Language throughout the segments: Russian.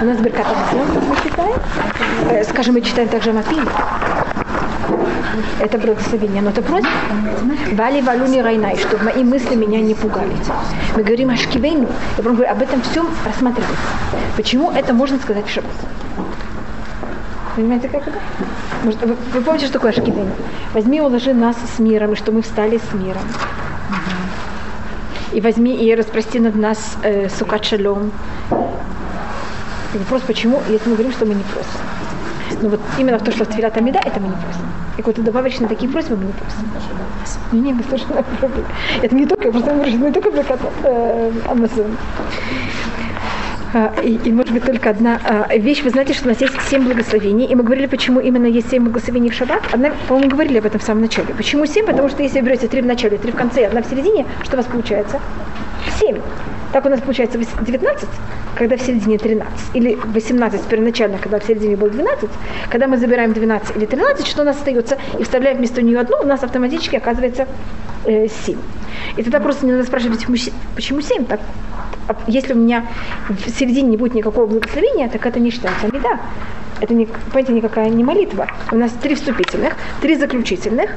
У нас Беркат мы читаем. Э, скажем, мы читаем также Мапин. Это благословение, но это просьба. Вали валуни райнай, чтобы мои мысли меня не пугали. Мы говорим о шкивейну, и об этом всем рассматриваем. Почему это можно сказать в шаббат? Понимаете, как это? Может, вы, вы помните, что такое шкивейну? Возьми и уложи нас с миром, и что мы встали с миром. И возьми и распрости над нас э, сукат шалом. Вопрос, почему, если мы говорим, что мы не просим. Но вот именно то, что в Твилат Амида, это мы не просим. И какой-то добавочный такие просьбы мы не просим. Не, не, мы совершенно Это не только, просто не только для э, Амазон. И, и может быть только одна а, вещь. Вы знаете, что у нас есть семь благословений, и мы говорили, почему именно есть семь благословений в шаббат. Одна, по-моему, говорили об этом в самом начале. Почему семь? Потому что если вы берете три в начале, три в конце, одна в середине, что у вас получается? Семь. Так у нас получается 19, когда в середине 13, или 18 первоначально, когда в середине было 12, когда мы забираем 12 или 13, что у нас остается, и вставляем вместо нее одну, у нас автоматически оказывается э, 7. И тогда просто не надо спрашивать, почему 7? Так, а если у меня в середине не будет никакого благословения, так это не считается амида. Это, не, понимаете, никакая не молитва. У нас три вступительных, три заключительных,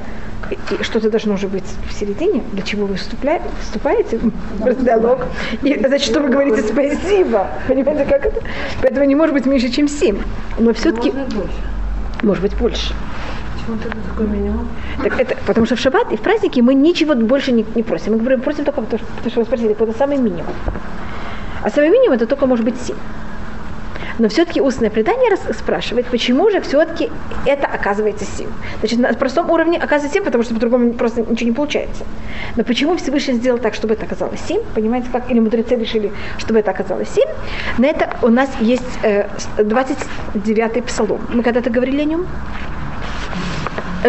и что-то должно уже быть в середине, для чего вы вступля... вступаете в диалог, и значит, что вы говорите спасибо. Понимаете, как это? Поэтому не может быть меньше, чем семь. Но все-таки... Может быть больше. Тогда такой минимум? Так это, потому что в шаббат и в праздники мы ничего больше не, не просим. Мы просим только потому, что вы спросили, это самый минимум. А самый минимум это только может быть семь. Но все-таки устное предание спрашивает, почему же все-таки это оказывается 7. Значит, на простом уровне оказывается 7, потому что по-другому просто ничего не получается. Но почему Всевышний сделал так, чтобы это оказалось 7? Понимаете, как? Или мудрецы решили, чтобы это оказалось 7? На это у нас есть э, 29-й псалом. Мы когда-то говорили о нем?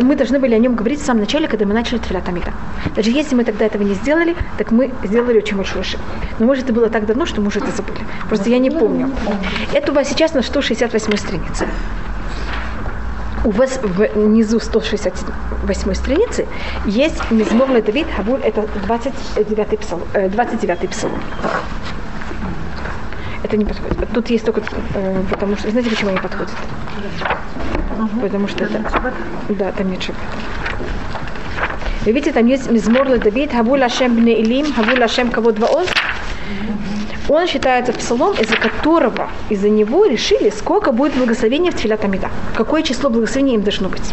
Мы должны были о нем говорить в самом начале, когда мы начали Тфилат Амида. Даже если мы тогда этого не сделали, так мы сделали очень большой ошибку. Но может это было так давно, что мы уже это забыли. Просто я не помню. Это у вас сейчас на 168 странице. У вас внизу 168 страницы есть Мизмор Давид Хабуль, это 29 псалом. 29 псалом это не подходит. Тут есть только, э, потому что, знаете, почему не подходит? Потому что это, да, там нет шаббата. Вы видите, там есть Мизмор Давид, Хаву Лашем Бне Илим, Хаву Лашем Кавод Ваоз. Он считается псалом, из-за которого, из-за него решили, сколько будет благословения в Тфилат Амида. Какое число благословений им должно быть.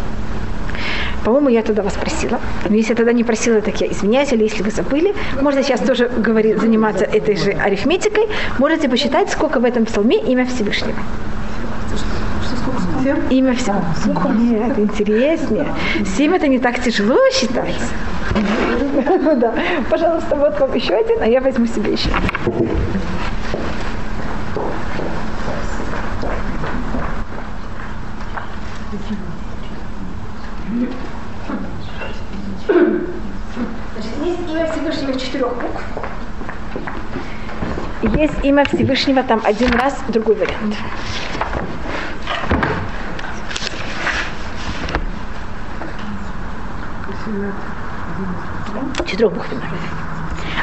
По-моему, я тогда вас просила. Но если я тогда не просила, так я извиняюсь, или если вы забыли, можно сейчас тоже говорить, заниматься этой же арифметикой. Можете посчитать, сколько в этом псалме имя Всевышнего. Имя всего. Нет, это интереснее. Семь это не так тяжело считать. Да. Пожалуйста, вот вам еще один, а я возьму себе еще. Всевышнего четырех букв. Есть имя Всевышнего там один раз, другой вариант. Четырехбуквенная.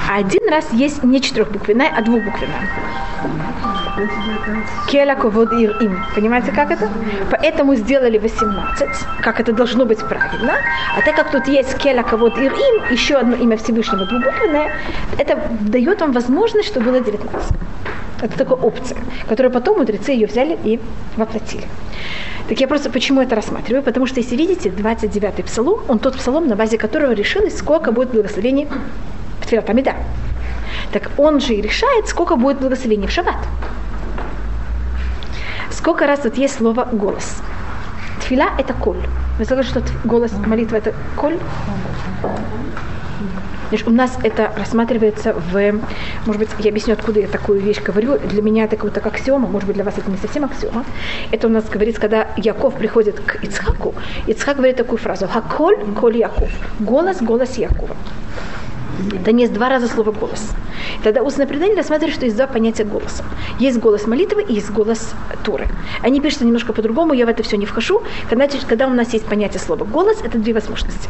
А один раз есть не четырехбуквенная, а двухбуквенная. Кела ковод им. Понимаете, как это? Поэтому сделали 18, как это должно быть правильно. А так как тут есть кела ковод им, еще одно имя Всевышнего двубуквенное, это дает вам возможность, что было 19. Это такая опция, которую потом мудрецы ее взяли и воплотили. Так я просто почему это рассматриваю? Потому что, если видите, 29-й псалом, он тот псалом, на базе которого решилось, сколько будет благословений в Тфилатамида. Так он же и решает, сколько будет благословений в шаббат. Сколько раз тут есть слово «голос»? Тфила – это коль. Вы слышали, что голос молитвы – это коль? Значит, у нас это рассматривается в, может быть, я объясню, откуда я такую вещь говорю. Для меня это как, как аксиома, может быть, для вас это не совсем аксиома. Это у нас говорится, когда Яков приходит к Ицхаку, Ицхак говорит такую фразу «Хаколь, коль Яков». Голос, голос Якова. Там есть два раза слово «голос». Тогда устное предание рассматривает, что есть два понятия голоса. Есть голос молитвы и есть голос Туры. Они пишут немножко по-другому, я в это все не вхожу. Когда, когда у нас есть понятие слова «голос», это две возможности.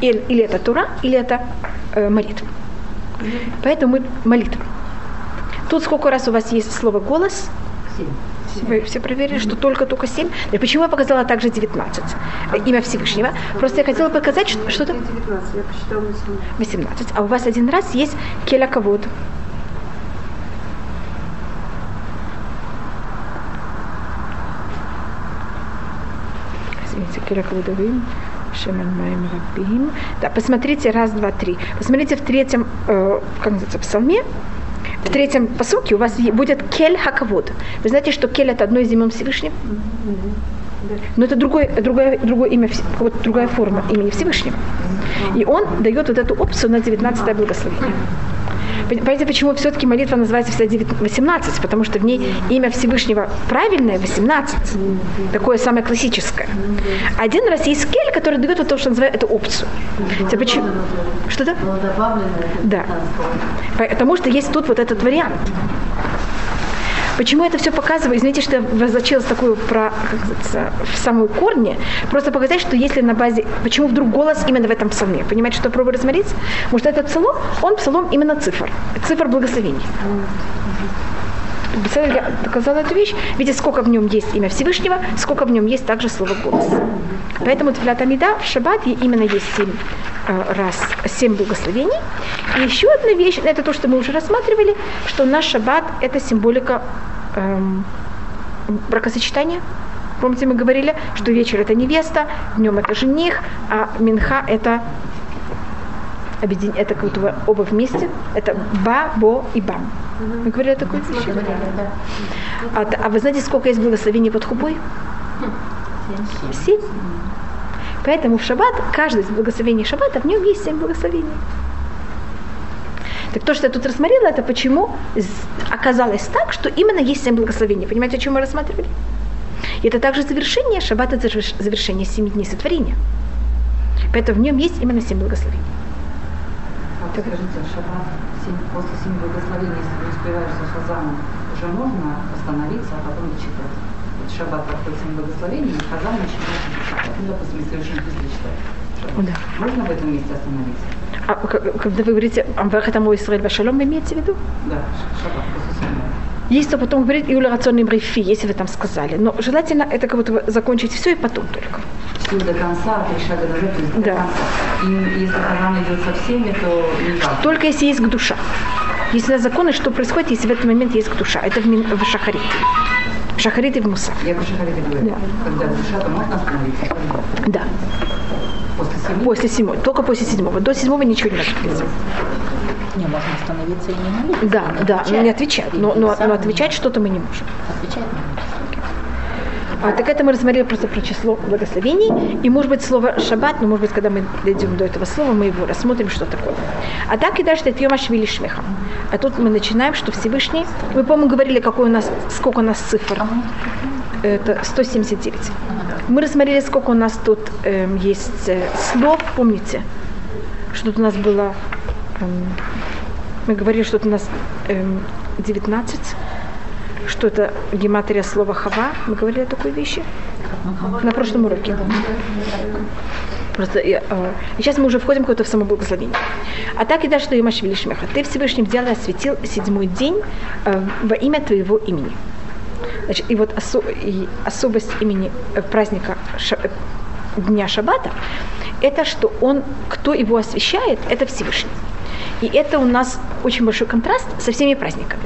Или, или это Тура, или это э, молитва. Поэтому мы молитва. Тут сколько раз у вас есть слово «голос»? Вы все проверили, что только-только 7? И почему я показала также 19? Имя Всевышнего. Просто я хотела показать, что, что-то... 19, я посчитала 18. 18. А у вас один раз есть Келя. Извините, Келя Каводовым. Шемен Рабим. Да, посмотрите, раз, два, три. Посмотрите в третьем, э, как называется, псалме, в третьем посуке у вас будет кель хакавод. Вы знаете, что кель это одно из имен Всевышнего? Но это другое, другое, другое имя, вот другая форма имени Всевышнего. И он дает вот эту опцию на 19 благословение. Понимаете, почему все-таки молитва называется всегда 18? Потому что в ней имя Всевышнего правильное 18. Такое самое классическое. Один раз есть скель, который дает вот то, что называют эту опцию. Это почему? Что-то? Да. Потому что есть тут вот этот вариант. Почему это все показываю? Извините, что я возвращалась такую про, как в самую корни. Просто показать, что если на базе... Почему вдруг голос именно в этом псалме? Понимаете, что я пробую рассмотреть? Потому что этот псалом, он псалом именно цифр. Цифр благословений. Я доказала эту вещь. Видите, сколько в нем есть имя Всевышнего, сколько в нем есть также слово голос. Поэтому Тфилат Амида в шаббат именно есть семь э, раз, семь благословений. И еще одна вещь, это то, что мы уже рассматривали, что наш шаббат – это символика эм, бракосочетания. Помните, мы говорили, что вечер это невеста, днем это жених, а минха это объедин... это как будто оба вместе. Это ба, бо и бам. Мы говорили о такой вещи. А, а вы знаете, сколько есть благословений под хубой? Семь. Поэтому в шаббат, каждое из благословений шаббата, в нем есть семь благословений. Так то, что я тут рассмотрела, это почему оказалось так, что именно есть семь благословений. Понимаете, о чем мы рассматривали? И это также завершение, шаббат это завершение семи дней сотворения. Поэтому в нем есть именно семь благословений. А скажите, шаббат после семи благословений, если не успеваешь за шазамом, уже можно остановиться, а потом дочитать? Вот шаббат проходит семь благословений, и шазам начинается читать. Ну, допустим, если очень быстро читать. Да. Можно в этом месте остановиться? А когда вы говорите «Амвах это мой Исраиль Вашалом», вы имеете в виду? Да, шаббат после семи. Есть кто потом говорит «Иуля рационный брейфи», если вы там сказали. Но желательно это как будто закончить все и потом только. Все до конца, три шага назад, то есть до Да. конца. И если хазан идет со всеми, то не важно. Только если есть душа. Если на законы, что происходит, если в этот момент есть душа. Это в, мин- в Шахарите. В Шахарите и в Мусав. Я про шахарите говорю. Да. Когда душа, то можно остановиться? Да. После семи? После седьмого. Только после седьмого. До седьмого ничего не надо делать. Не, можно остановиться и не молиться. Да, да, но не отвечать. Но, но, но отвечать что-то мы не можем. Отвечать не можем. А, так это мы рассмотрели просто про число благословений. И может быть слово шаббат, но может быть, когда мы дойдем до этого слова, мы его рассмотрим, что такое. А так и дальше это Йома Швили Шмеха. А тут мы начинаем, что Всевышний... Вы, по-моему, говорили, какой у нас, сколько у нас цифр. Это 179. Мы рассмотрели, сколько у нас тут эм, есть э, слов, помните? Что тут у нас было... эм, мы говорили, что тут у нас эм, 19 что это гематрия слова хава. Мы говорили о такой вещи на прошлом уроке. Просто и, э, сейчас мы уже входим какое-то в самоблагословение. А так и дальше, что Ямашвили Шмеха. Ты Всевышний взял и осветил седьмой день э, во имя твоего имени. Значит, и вот осо- и особость имени э, праздника Ша- э, Дня Шаббата, это что он, кто его освещает, это Всевышний. И это у нас очень большой контраст со всеми праздниками.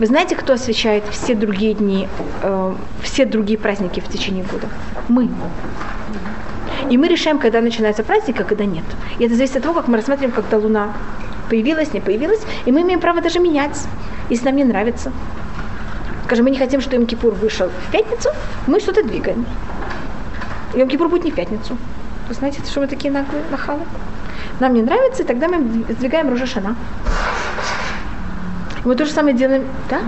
Вы знаете, кто освещает все другие дни, э, все другие праздники в течение года? Мы. И мы решаем, когда начинается праздник, а когда нет. И это зависит от того, как мы рассматриваем, когда Луна появилась, не появилась. И мы имеем право даже менять, если нам не нравится. Скажем, мы не хотим, что Йом-Кипур вышел в пятницу, мы что-то двигаем. Йом-Кипур будет не в пятницу. Вы знаете, что мы такие наглые, нахалы? Нам не нравится, и тогда мы сдвигаем Рожашана. Мы то же самое делаем, да?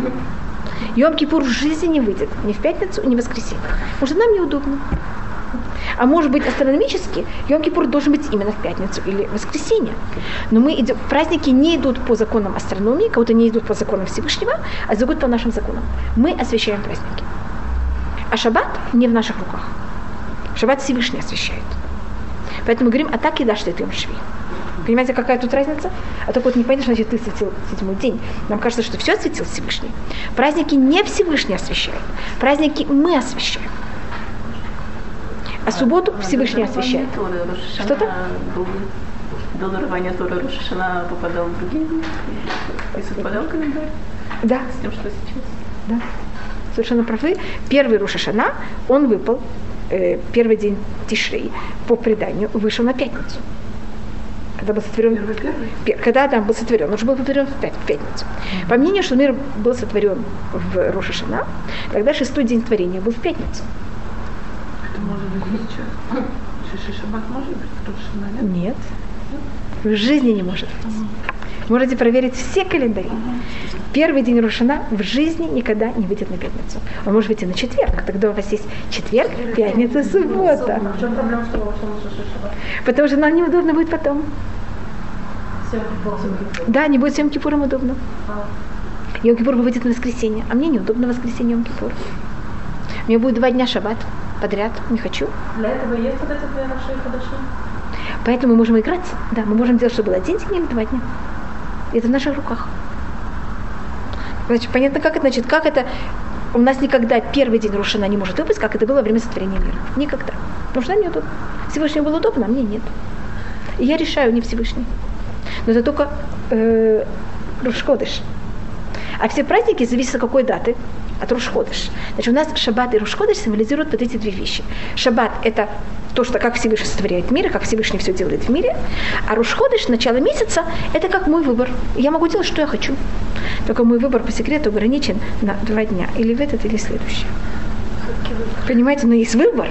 Йом-Кипур в жизни не выйдет. Ни в пятницу, ни в воскресенье. Потому что нам неудобно. А может быть, астрономически, Йом-Кипур должен быть именно в пятницу или в воскресенье. Но мы идем, праздники не идут по законам астрономии, кого-то не идут по законам Всевышнего, а идут по нашим законам. Мы освещаем праздники. А шаббат не в наших руках. Шаббат Всевышний освещает. Поэтому говорим, а так и дашь ты Шви. Понимаете, какая тут разница? А только вот не понятно, что значит ты светил седьмой день. Нам кажется, что все осветил Всевышний. Праздники не Всевышний освещает. Праздники мы освещаем. А субботу Всевышний освещает. Что-то? До дарования Торы Рошашана попадал в другие дни? И совпадал календарь Да, с тем, что сейчас? да. Совершенно правы. Первый Рошашана, он выпал, э, первый день Тишрей, по преданию, вышел на пятницу. Когда был сотворен, когда там был сотворен, он же был сотворен в, пят- в пятницу. По мнению, что мир был сотворен в Рошашана, тогда шестой день творения был в пятницу. Это может быть. Шиши Шаббат может быть? Рошашана нет? Нет. В жизни не может быть. Можете проверить все календари. Первый день Рушана в жизни никогда не выйдет на пятницу. Он может выйти на четверг. Тогда у вас есть четверг, пятница, суббота. Потому что нам неудобно будет потом. Да, не будет всем Кипуром удобно. Йом Кипур выйдет на воскресенье, а мне неудобно воскресенье Йом Кипур. Мне будет два дня шаббат подряд, не хочу. Для этого есть вот эти две наши ходачи? Поэтому мы можем играть. Да, мы можем делать, чтобы был один день или два дня. Это в наших руках. Значит, понятно, как это, значит, как это у нас никогда первый день Рушана не может выпасть, как это было во время сотворения мира. Никогда. Потому что нам неудобно. Всевышнему было удобно, а мне нет. И я решаю, не Всевышний. Но это только э, Рушходыш. А все праздники зависят от какой даты? От Рушходыш. Значит, у нас Шаббат и Рушходыш символизируют вот эти две вещи. Шаббат – это то, что как Всевышний сотворяет мир, как Всевышний все делает в мире. А Рушходыш, начало месяца, это как мой выбор. Я могу делать, что я хочу. Только мой выбор по секрету ограничен на два дня. Или в этот, или в следующий. Понимаете, но есть выбор.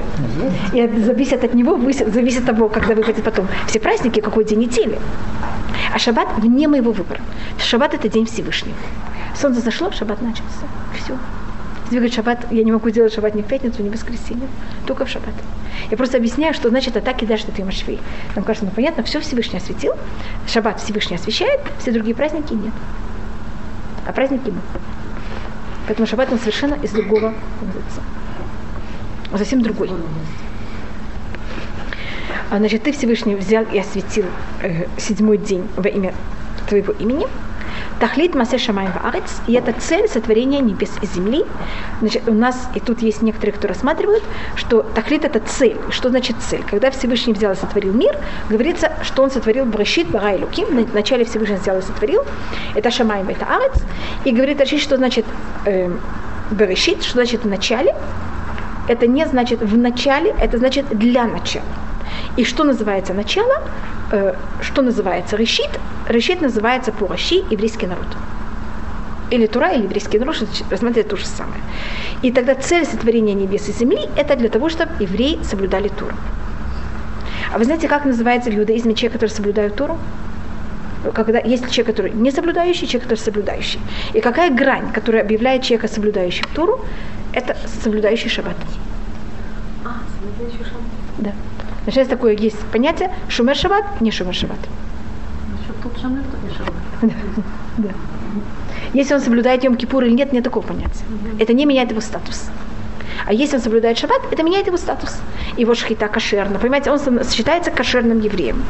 И зависит от него, зависит от того, когда выпадет потом все праздники, какой день недели. А шаббат вне моего выбора. Шаббат это день Всевышнего. Солнце зашло, шаббат начался. Все. Вы говорите, шаббат, я не могу делать шаббат ни в пятницу, ни в воскресенье, только в шаббат. Я просто объясняю, что значит атаки даже ты Машвей. Нам кажется, ну понятно, все Всевышний осветил, шаббат Всевышний освещает, все другие праздники нет. А праздники мы. Поэтому шаббат он совершенно из другого улица. Он совсем другой. А, Значит, ты Всевышний взял и осветил э, седьмой день во имя твоего имени. Тахлит Масе Шамай Ваарец, и это цель сотворения небес и земли. Значит, у нас, и тут есть некоторые, кто рассматривают, что Тахлит это цель. Что значит цель? Когда Всевышний взял и сотворил мир, говорится, что он сотворил Брашит, Бара и Луким, в начале Всевышний взял и сотворил, это Шамай, это Арец, и говорит Рашид, что значит э, Берешит, что значит в начале, это не значит в начале, это значит для начала. И что называется начало, э, что называется решит, решит называется по Раши еврейский народ. Или Тура, или еврейский народ, рассматривать то же самое. И тогда цель сотворения небес и земли – это для того, чтобы евреи соблюдали Туру. А вы знаете, как называется в иудаизме человек, который соблюдает Туру? когда есть человек, который не соблюдающий, человек, который соблюдающий. И какая грань, которая объявляет человека соблюдающим Туру, это соблюдающий шаббат. А, следующий шаббат. Да. Есть такое есть понятие шумер шаббат, не шумер шаббат. Да. Если он соблюдает Йом Кипур или нет, нет такого понятия. Это не меняет его статус. А если он соблюдает шаббат, это меняет его статус. Его шхита кошерна. Понимаете, он считается кошерным евреем.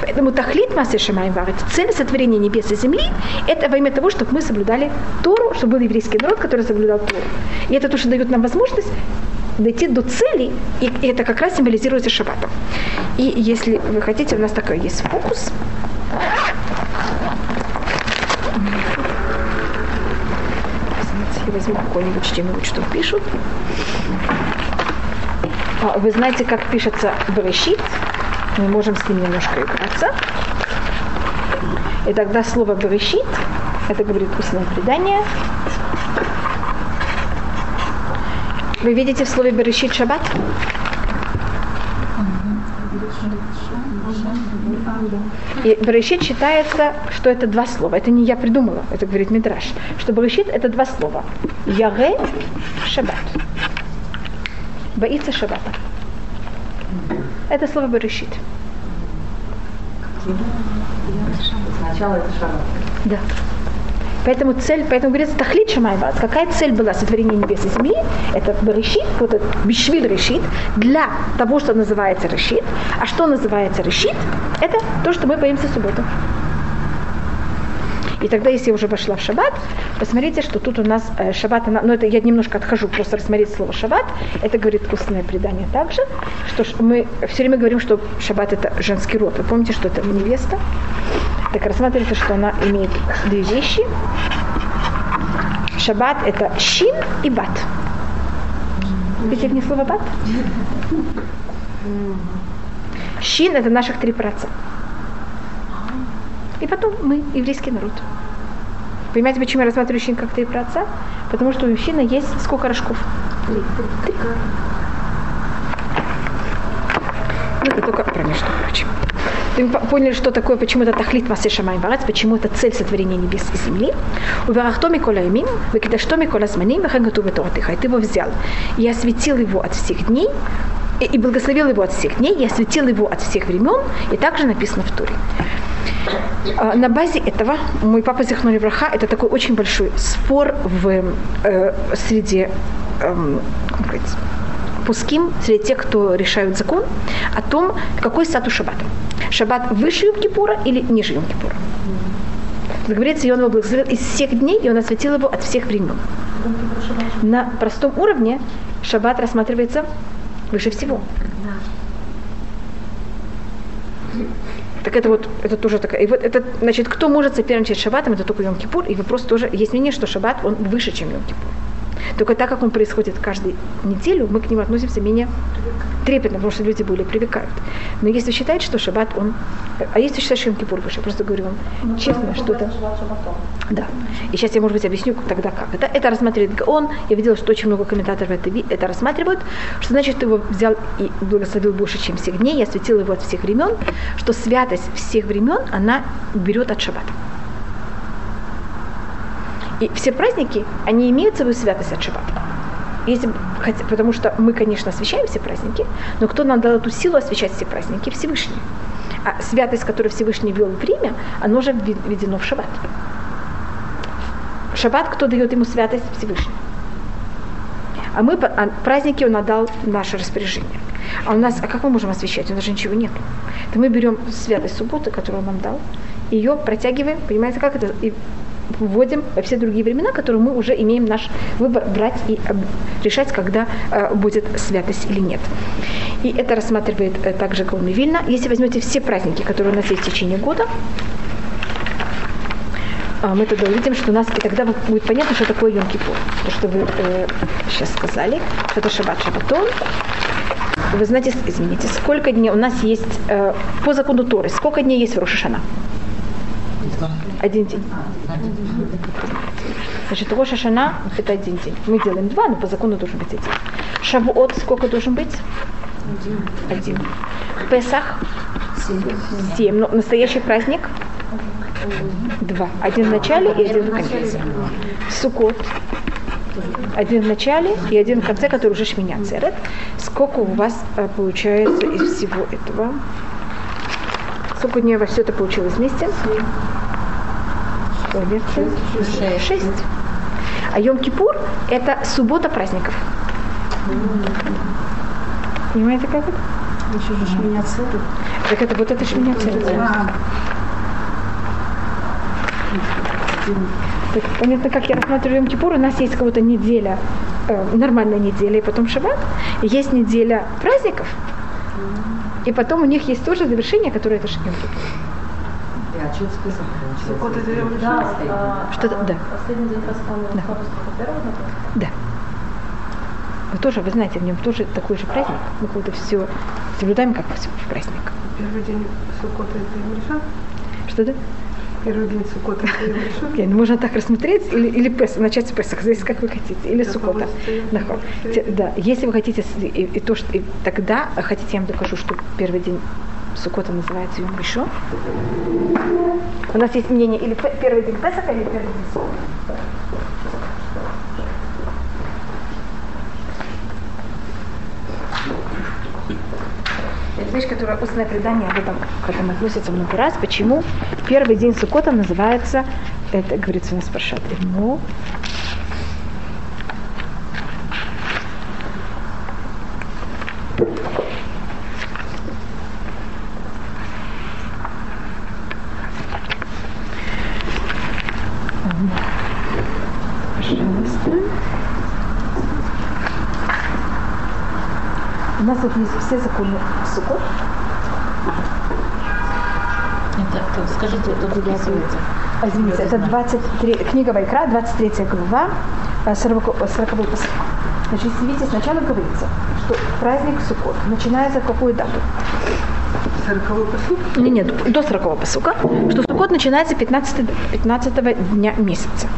Поэтому тахлит массы шамаем варит, цель сотворения небес и земли, это во имя того, чтобы мы соблюдали Тору, чтобы был еврейский народ, который соблюдал Тору. И это то, что дает нам возможность дойти до цели, и это как раз символизируется шаббатом. И если вы хотите, у нас такой есть фокус. Я возьму какой-нибудь что-нибудь, что пишут. А, Вы знаете, как пишется Берешит? Мы можем с ним немножко играться. И тогда слово Берешит, это говорит устное предание. Вы видите в слове Берешит шаббат? И Берешит считается, что это два слова. Это не я придумала, это говорит Мидраш. Что Берешит это два слова. Яре шаббат. Боится шаббата. Это слово Берешит. Сначала это шаббат. Да. Поэтому цель, поэтому говорится, тахлит шамайват. Какая цель была сотворения небес и земли? Это решит, вот это бишвиль решит, для того, что называется решит. А что называется решит? Это то, что мы боимся субботу. И тогда, если я уже вошла в шаббат, посмотрите, что тут у нас э, шаббат, она, ну это я немножко отхожу, просто рассмотреть слово шаббат, это говорит устное предание также, что мы все время говорим, что шаббат это женский род. Вы помните, что это невеста? Так рассматривается, что она имеет две вещи. Шаббат это шин и бат. Видите них слово бат? Шин это наших три праца. И потом мы, еврейский народ. Понимаете, почему я рассматриваю щин как три праца? Потому что у мужчины есть сколько рожков? Три. Ну, это только про между прочим. Вы поняли, что такое, почему это тахлит масе шамай почему это цель сотворения небес и земли. У Верахтоми кола имин, векидаштоми кола зманим, вехангату веторатыха. И ты его взял. И осветил его от всех дней, и благословил его от всех дней, и осветил его от всех времен, и также написано в Туре. А, на базе этого мой папа Зихнули Враха, это такой очень большой спор в, э, среди э, пуским, среди тех, кто решают закон, о том, какой статус шаббата. Шаббат выше Йом-Кипура или ниже Йом-Кипура. Говорится, и он его благословил из всех дней, и он осветил его от всех времен. На простом уровне шаббат рассматривается выше всего. Так это вот, это тоже такая, и вот это, значит, кто может соперничать с шаббатом, это только Йом-Кипур, и вопрос тоже, есть мнение, что шаббат, он выше, чем Йом-Кипур. Только так как он происходит каждую неделю, мы к нему относимся менее трепетно, потому что люди более привыкают. Но если считать, что шаббат, он... А если считать, что Кипур выше, я просто говорю вам ну, честно, что это... Да. И сейчас я, может быть, объясню тогда как. Это, это рассматривает Гаон. Я видела, что очень много комментаторов это, это рассматривают, что значит, ты его взял и благословил больше, чем всех дней, я осветил его от всех времен, что святость всех времен, она берет от шаббата. И все праздники, они имеют свою святость от шаббата. Если, хотя, потому что мы, конечно, освещаем все праздники, но кто нам дал эту силу освещать все праздники? Всевышний. А святость, которую Всевышний ввел в время, оно уже введено в шаббат. Шаббат, кто дает ему святость? Всевышний. А мы а праздники он отдал в наше распоряжение. А у нас, а как мы можем освещать? У нас же ничего нет. То мы берем святость субботы, которую он нам дал, ее протягиваем, понимаете, как это, и вводим во все другие времена, которые мы уже имеем наш выбор брать и решать, когда э, будет святость или нет. И это рассматривает э, также Гаон Вильна. Если возьмете все праздники, которые у нас есть в течение года, э, мы тогда увидим, что у нас, и тогда будет понятно, что такое Йом-Кипур. То, что вы э, сейчас сказали, что это Шаббат Шаббатон. Вы знаете, извините, сколько дней у нас есть э, по закону Торы, сколько дней есть в Рошашана? Один день. Значит, Роша Шана – это один день. Мы делаем два, но по закону должен быть один. Шавуот сколько должен быть? Один. Песах? Семь. Но настоящий праздник? Два. Один в начале и один в конце. Сукот. Один в начале и один в конце, который уже шминя церет. Сколько у вас э, получается из всего этого? Сколько дней у вас все это получилось вместе? Шесть. Шесть. А Йом-Кипур – это суббота праздников. Понимаете, как это? Еще же шминя Так это вот это шминя Так, понятно, как я рассматриваю Йом-Кипур, у нас есть какая-то неделя, э, нормальная неделя, и потом шаббат, есть неделя праздников, и потом у них есть тоже завершение, которое это. А Сукот это Йом Что-то, да. Последний день Хаскана. Да. Да. Мы тоже, вы знаете, в нем тоже такой же праздник. Мы как-то все соблюдаем как в праздник. Первый день Сукота это Йом Что да? Первый день Сукота okay, ну, можно так рассмотреть, или, или Пес, начать с Песах, здесь как вы хотите, или Я Сукота. Да, если вы хотите, и, и то, что и тогда хотите, я вам докажу, что первый день Сукота называется Йом Ришон. У нас есть мнение или первый день Песаха, или первый день Сукота. Вещь, которая устное предание об этом к этому относится много раз. Почему первый день Сукота называется Это говорится у нас про шат Имо. Пожалуйста. У нас вот есть все законы Сукот. Это, это, скажите, это. А, Извините, это 23, книга Вайкра, 23 глава, а, 40, 40 посыл. Значит, видите, сначала говорится, что праздник Суккот начинается в какую дату? Сороковой посуд. Нет, нет, до 40 посука, что Суккот начинается 15, 15 дня месяца.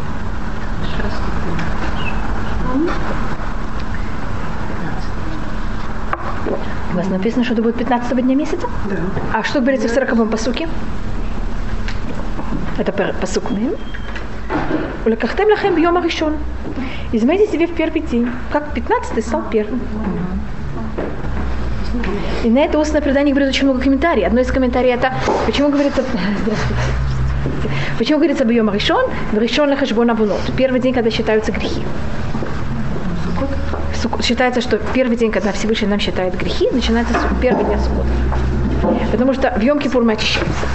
У вас написано, что это будет 15 дня месяца? Да. А что говорится в 40 посуке? Это посук Мем. Улекахтем лахем бьем решен. Измейте себе в первый день. Как 15 стал первым. И на это устное предание говорит очень много комментариев. Одно из комментариев это, почему говорится, здравствуйте, почему говорится бьем решен, решен лахашбон абунот. Первый день, когда считаются грехи. Считается, что первый день, когда Всевышний нам считает грехи, начинается с первого дня Суккота. Потому что в Йом Кипур мы очищаемся.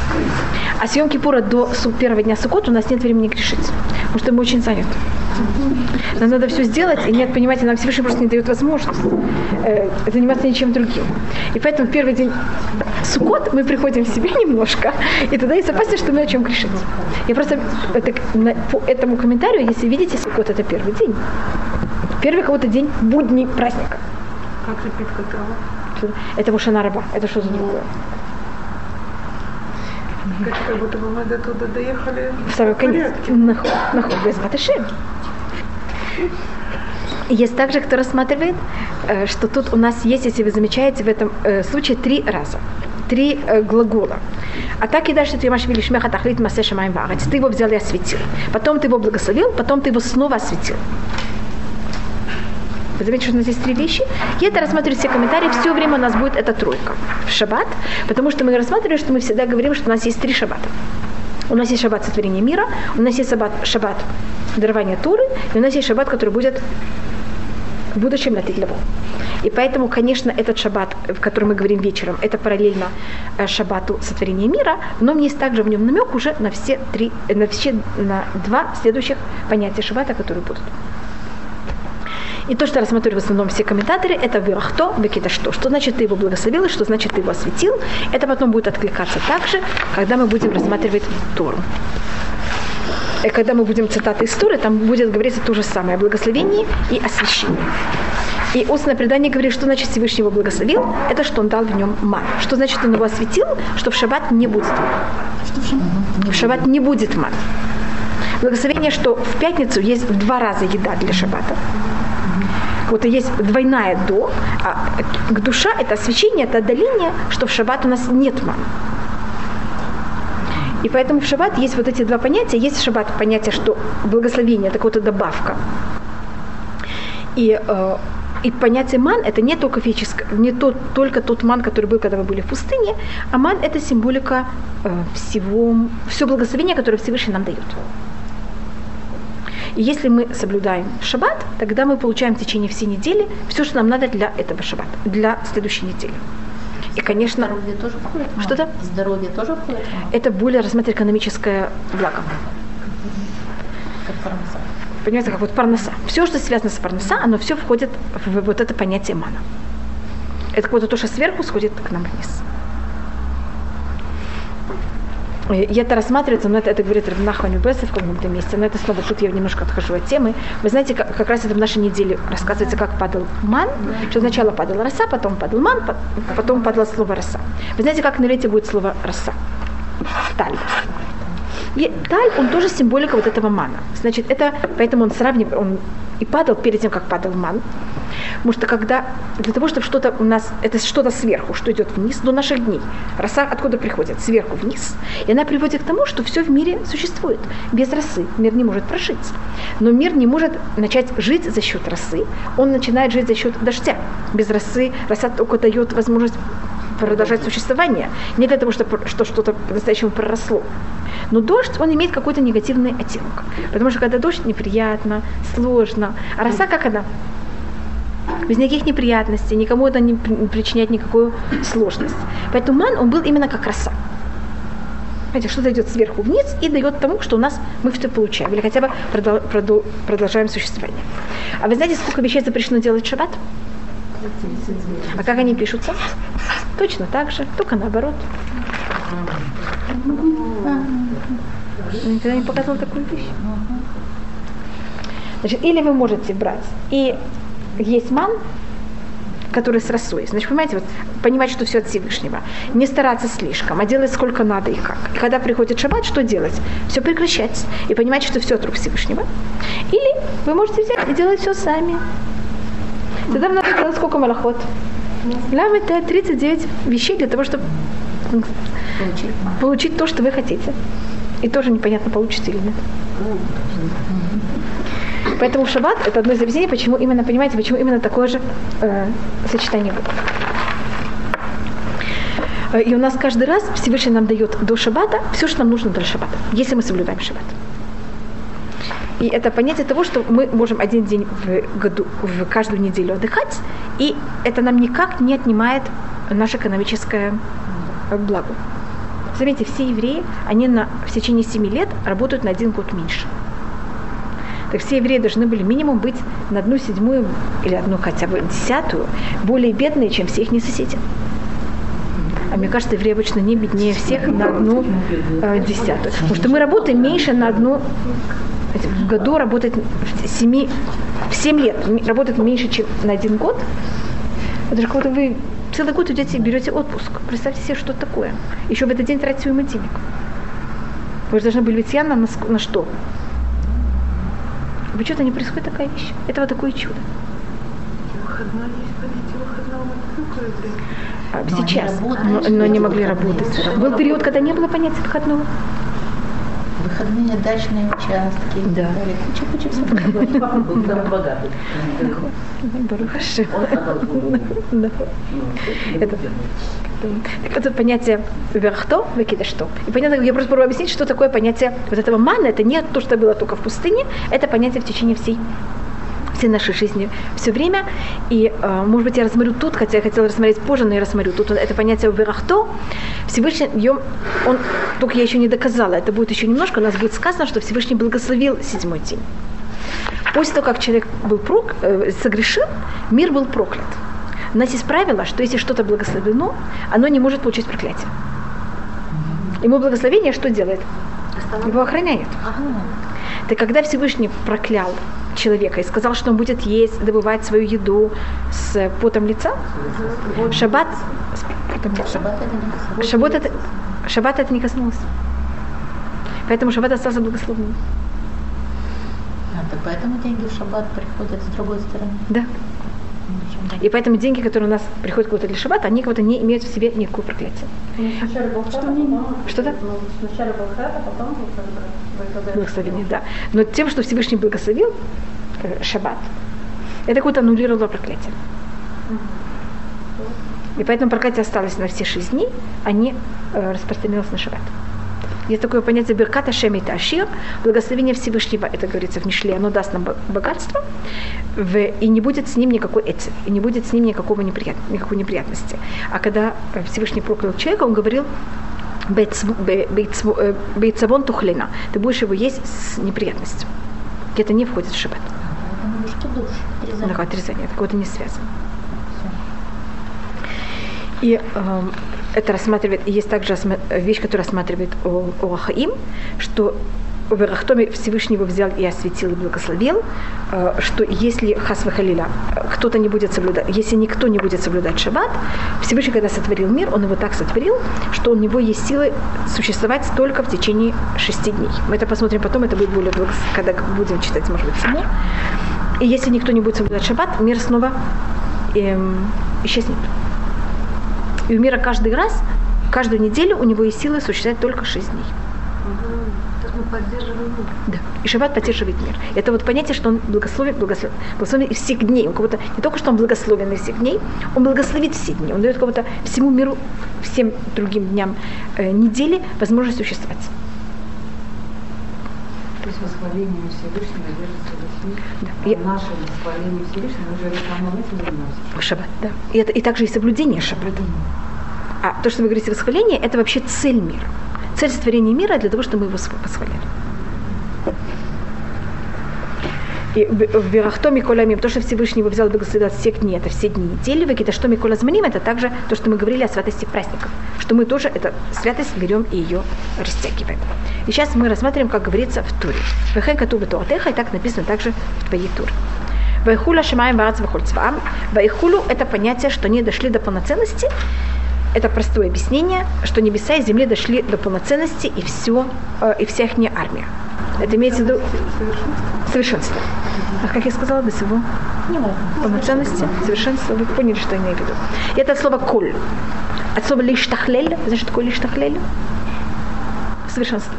А с Йом Кипура до первого дня Суккот у нас нет времени грешить. Потому что мы очень заняты. Нам надо все сделать, и нет, понимаете, нам Всевышний просто не дает возможность э, заниматься ничем другим. И поэтому первый день Суккот мы приходим в себя немножко, и тогда есть опасность, что мы о чем грешить. Я просто это, по этому комментарию, если видите, Суккот это первый день. Первый кого-то день будний праздника. Как лепить какао? Это Вушана Раба. Это что за другое? Как, как будто бы мы до туда доехали В самый конец. Нахуй, нахуй, без ваташи. Есть также, кто рассматривает, э, что тут у нас есть, если вы замечаете, в этом э, случае три раза. Три э, глагола. А так и дальше ты имаш шмеха тахлит масе. Ты его взял и осветил. Потом ты его благословил, потом ты его снова осветил. Вы заметите, что у нас есть три вещи? И это рассматривают все комментарии. Все время у нас будет эта тройка в шаббат, потому что мы рассматриваем, что мы всегда говорим, что у нас есть три шаббата. У нас есть шаббат сотворения мира, у нас есть шаббат, шаббат дарования Туры, и у нас есть шаббат, который будет в будущем на Титлеву. И поэтому, конечно, этот шаббат, в котором мы говорим вечером, это параллельно э, шаббату сотворения мира, но есть также в нем намек уже на все три, э, на все на два следующих понятия шаббата, которые будут. И то, что рассматривают в основном все комментаторы, это вирахто, векита что. Что значит ты его благословил, что значит ты его осветил. Это потом будет откликаться также, когда мы будем рассматривать Тору. И когда мы будем цитаты из Торы, там будет говориться то же самое, о благословении и освящении. И устное предание говорит, что значит Всевышний его благословил, это что он дал в нем ман. Что значит он его осветил, что в шаббат не будет ман. В шаббат не будет ман. Благословение, что в пятницу есть в два раза еда для шаббата. Вот есть двойная до, а душа это освящение, это отдаление, что в шаббат у нас нет ман. И поэтому в шаббат есть вот эти два понятия. Есть в шаббат понятие, что благословение это какая-то добавка. И, э, и понятие ман это не только физическое, не тот, только тот ман, который был, когда мы были в пустыне, а ман это символика э, всего, все благословение, которое Всевышний нам дает. И если мы соблюдаем шаббат, тогда мы получаем в течение всей недели все, что нам надо для этого шаббата, для следующей недели. И, конечно, Здоровье тоже входит? Что-то? Здоровье тоже входит? это более рассматривать экономическое благо. Как парноса. Понимаете, как вот парноса. Все, что связано с парноса, оно все входит в вот это понятие мана. Это будто то, что сверху сходит к нам вниз. И это рассматривается, но это, это говорит Равнаху Нюбеса в каком-то месте, но это снова тут я немножко отхожу от темы. Вы знаете, как, как раз это в нашей неделе рассказывается, как падал ман, что сначала падала роса, потом падал ман, по- потом падало слово роса. Вы знаете, как на лете будет слово роса? Таль. И таль, он тоже символика вот этого мана. Значит, это, поэтому он сравнивает, он и падал перед тем, как падал ман. Потому что когда, для того, чтобы что-то у нас, это что-то сверху, что идет вниз, до наших дней. Роса откуда приходит? Сверху вниз. И она приводит к тому, что все в мире существует. Без росы мир не может прожить. Но мир не может начать жить за счет росы. Он начинает жить за счет дождя. Без росы роса только дает возможность продолжать существование. Не для того, чтобы что что-то по-настоящему проросло. Но дождь, он имеет какой-то негативный оттенок. Потому что когда дождь, неприятно, сложно. А роса как она? Без никаких неприятностей, никому это не причиняет никакую сложность. Поэтому ман, он был именно как роса. Понимаете, что-то идет сверху вниз и дает тому, что у нас мы все получаем. Или хотя бы продол- продол- продолжаем существование. А вы знаете, сколько вещей запрещено делать в шаббат? А как они пишутся? Точно так же, только наоборот. Никогда не показывала такую вещь. Значит, или вы можете брать и есть ман, который с росой. Значит, понимаете, вот понимать, что все от Всевышнего. Не стараться слишком, а делать сколько надо и как. И когда приходит шаббат, что делать? Все прекращать и понимать, что все от рук Всевышнего. Или вы можете взять и делать все сами. Тогда надо делать сколько малоход? Нам это 39 вещей для того, чтобы Получить. получить то, что вы хотите. И тоже непонятно, получится или нет. Поэтому шаббат это одно из объяснений, почему именно, понимаете, почему именно такое же э, сочетание будет. Э, И у нас каждый раз Всевышний нам дает до шаббата все, что нам нужно для шаббата, если мы соблюдаем шаббат. И это понятие того, что мы можем один день в году, в каждую неделю отдыхать, и это нам никак не отнимает наше экономическое благо. Заметьте, все евреи, они на, в течение семи лет работают на один год меньше. Так все евреи должны были минимум быть на одну седьмую или одну хотя бы десятую более бедные, чем все их соседи. А мне кажется, евреи обычно не беднее всех на одну э, десятую. Потому что мы работаем меньше на одну в году работать в, семи, в 7 лет работать меньше, чем на один год. Это же как-то вы целый год идете, берете отпуск. Представьте себе, что такое. Еще в этот день тратите уйму денег. Вы же должны были быть на, на что? Почему-то не происходит такая вещь. Это вот такое чудо. А, Сейчас, но, но не могли работать. Был период, когда не было понятия выходного. Выходные дачные участки. Да. Куча-куча всего. Папа был самый богатый. Ну, Это- это понятие верхто, что. И понятно, я просто пробую объяснить, что такое понятие вот этого мана. Это не то, что было только в пустыне, это понятие в течение всей всей нашей жизни все время. И, э, может быть, я рассмотрю тут, хотя я хотела рассмотреть позже, но я рассмотрю тут. Это понятие верахто. Всевышний, он, только я еще не доказала, это будет еще немножко, у нас будет сказано, что Всевышний благословил седьмой день. После того, как человек был прок, э, согрешил, мир был проклят. У нас есть правило, что если что-то благословено, оно не может получить проклятие. Ему благословение что делает? Его охраняет. Так когда Всевышний проклял человека и сказал, что он будет есть, добывать свою еду с потом лица, шаббат, с потом лица. Шаббат это. Шаббат это, не коснулось. Поэтому шаббат остался благословенным. А, так поэтому деньги в шаббат приходят с другой стороны. Да. И поэтому деньги, которые у нас приходят куда-то для шаббата, они кого-то не имеют в себе никакое проклятие. Сначала был храм, потом... Что-то? Ну, сначала был храм, а потом бы благословение. Да. Но тем, что Всевышний благословил э, шаббат, это как-то аннулировало проклятие. И поэтому проклятие осталось на все шесть дней, а не э, распространилось на шаббат. Есть такое понятие Берката Шемита Ашир, благословение Всевышнего, это говорится в Мишле, оно даст нам бо- богатство, и не будет с ним никакой эци, и не будет с ним никакого неприят, никакой неприятности. А когда э, Всевышний проклял человека, он говорил, «Бейцв- бе- бейцв- э, бейцавон тухлена, ты будешь его есть с неприятностью. Это не входит в шаббат. Что душ. отрезание. Такое отрезание, такое это не связано. И эм, это рассматривает, есть также вещь, которая рассматривает о, о Ахаим, что в Верахтоме Всевышний его взял и осветил, и благословил, э, что если Хасва Халиля, э, кто-то не будет соблюдать, если никто не будет соблюдать шаббат, Всевышний, когда сотворил мир, он его так сотворил, что у него есть силы существовать только в течение шести дней. Мы это посмотрим потом, это будет более долго, когда будем читать, может быть, саму. И если никто не будет соблюдать шаббат, мир снова эм, исчезнет. И у мира каждый раз, каждую неделю у него есть силы существовать только шесть дней. Да. И шаббат поддерживает мир. Это вот понятие, что он благословен, благословен, благословен из всех дней. Он будто не только что он благословен из всех дней, он благословит все дни. Он дает будто всему миру, всем другим дням э, недели возможность существовать. То есть восхваление Всевышнего держится мир. Да. А Я- наше восхваление Всевышнего, мы же в основном этим занимаемся. Шаббат, да. И, это, и также и соблюдение шаббата. А то, что вы говорите восхваление, это вообще цель мира. Цель сотворения мира для того, чтобы мы его восхваляли. И в в Верахтоме Колямим, то, что Всевышний его взял благословить всех дней, это все дни недели, в Экиташтоме Колазманим, это также то, что мы говорили о святости праздников, что мы тоже эту святость берем и ее растягиваем. И сейчас мы рассматриваем, как говорится в Туре. Вехен кату Туратеха, и так написано также в твоей Туре. Вайхула Шимаем Варац Вахульцвам. Вайхулу – это понятие, что они дошли до полноценности. Это простое объяснение, что небеса и земли дошли до полноценности и все, э, и вся их армия. Это имеется в виду совершенство. А как я сказала, до всего полноценности, совершенства. Вы поняли, что я имею в виду. И это от слова коль. От слова лиштахлель. Знаешь, что такое лиштахлель? Совершенство.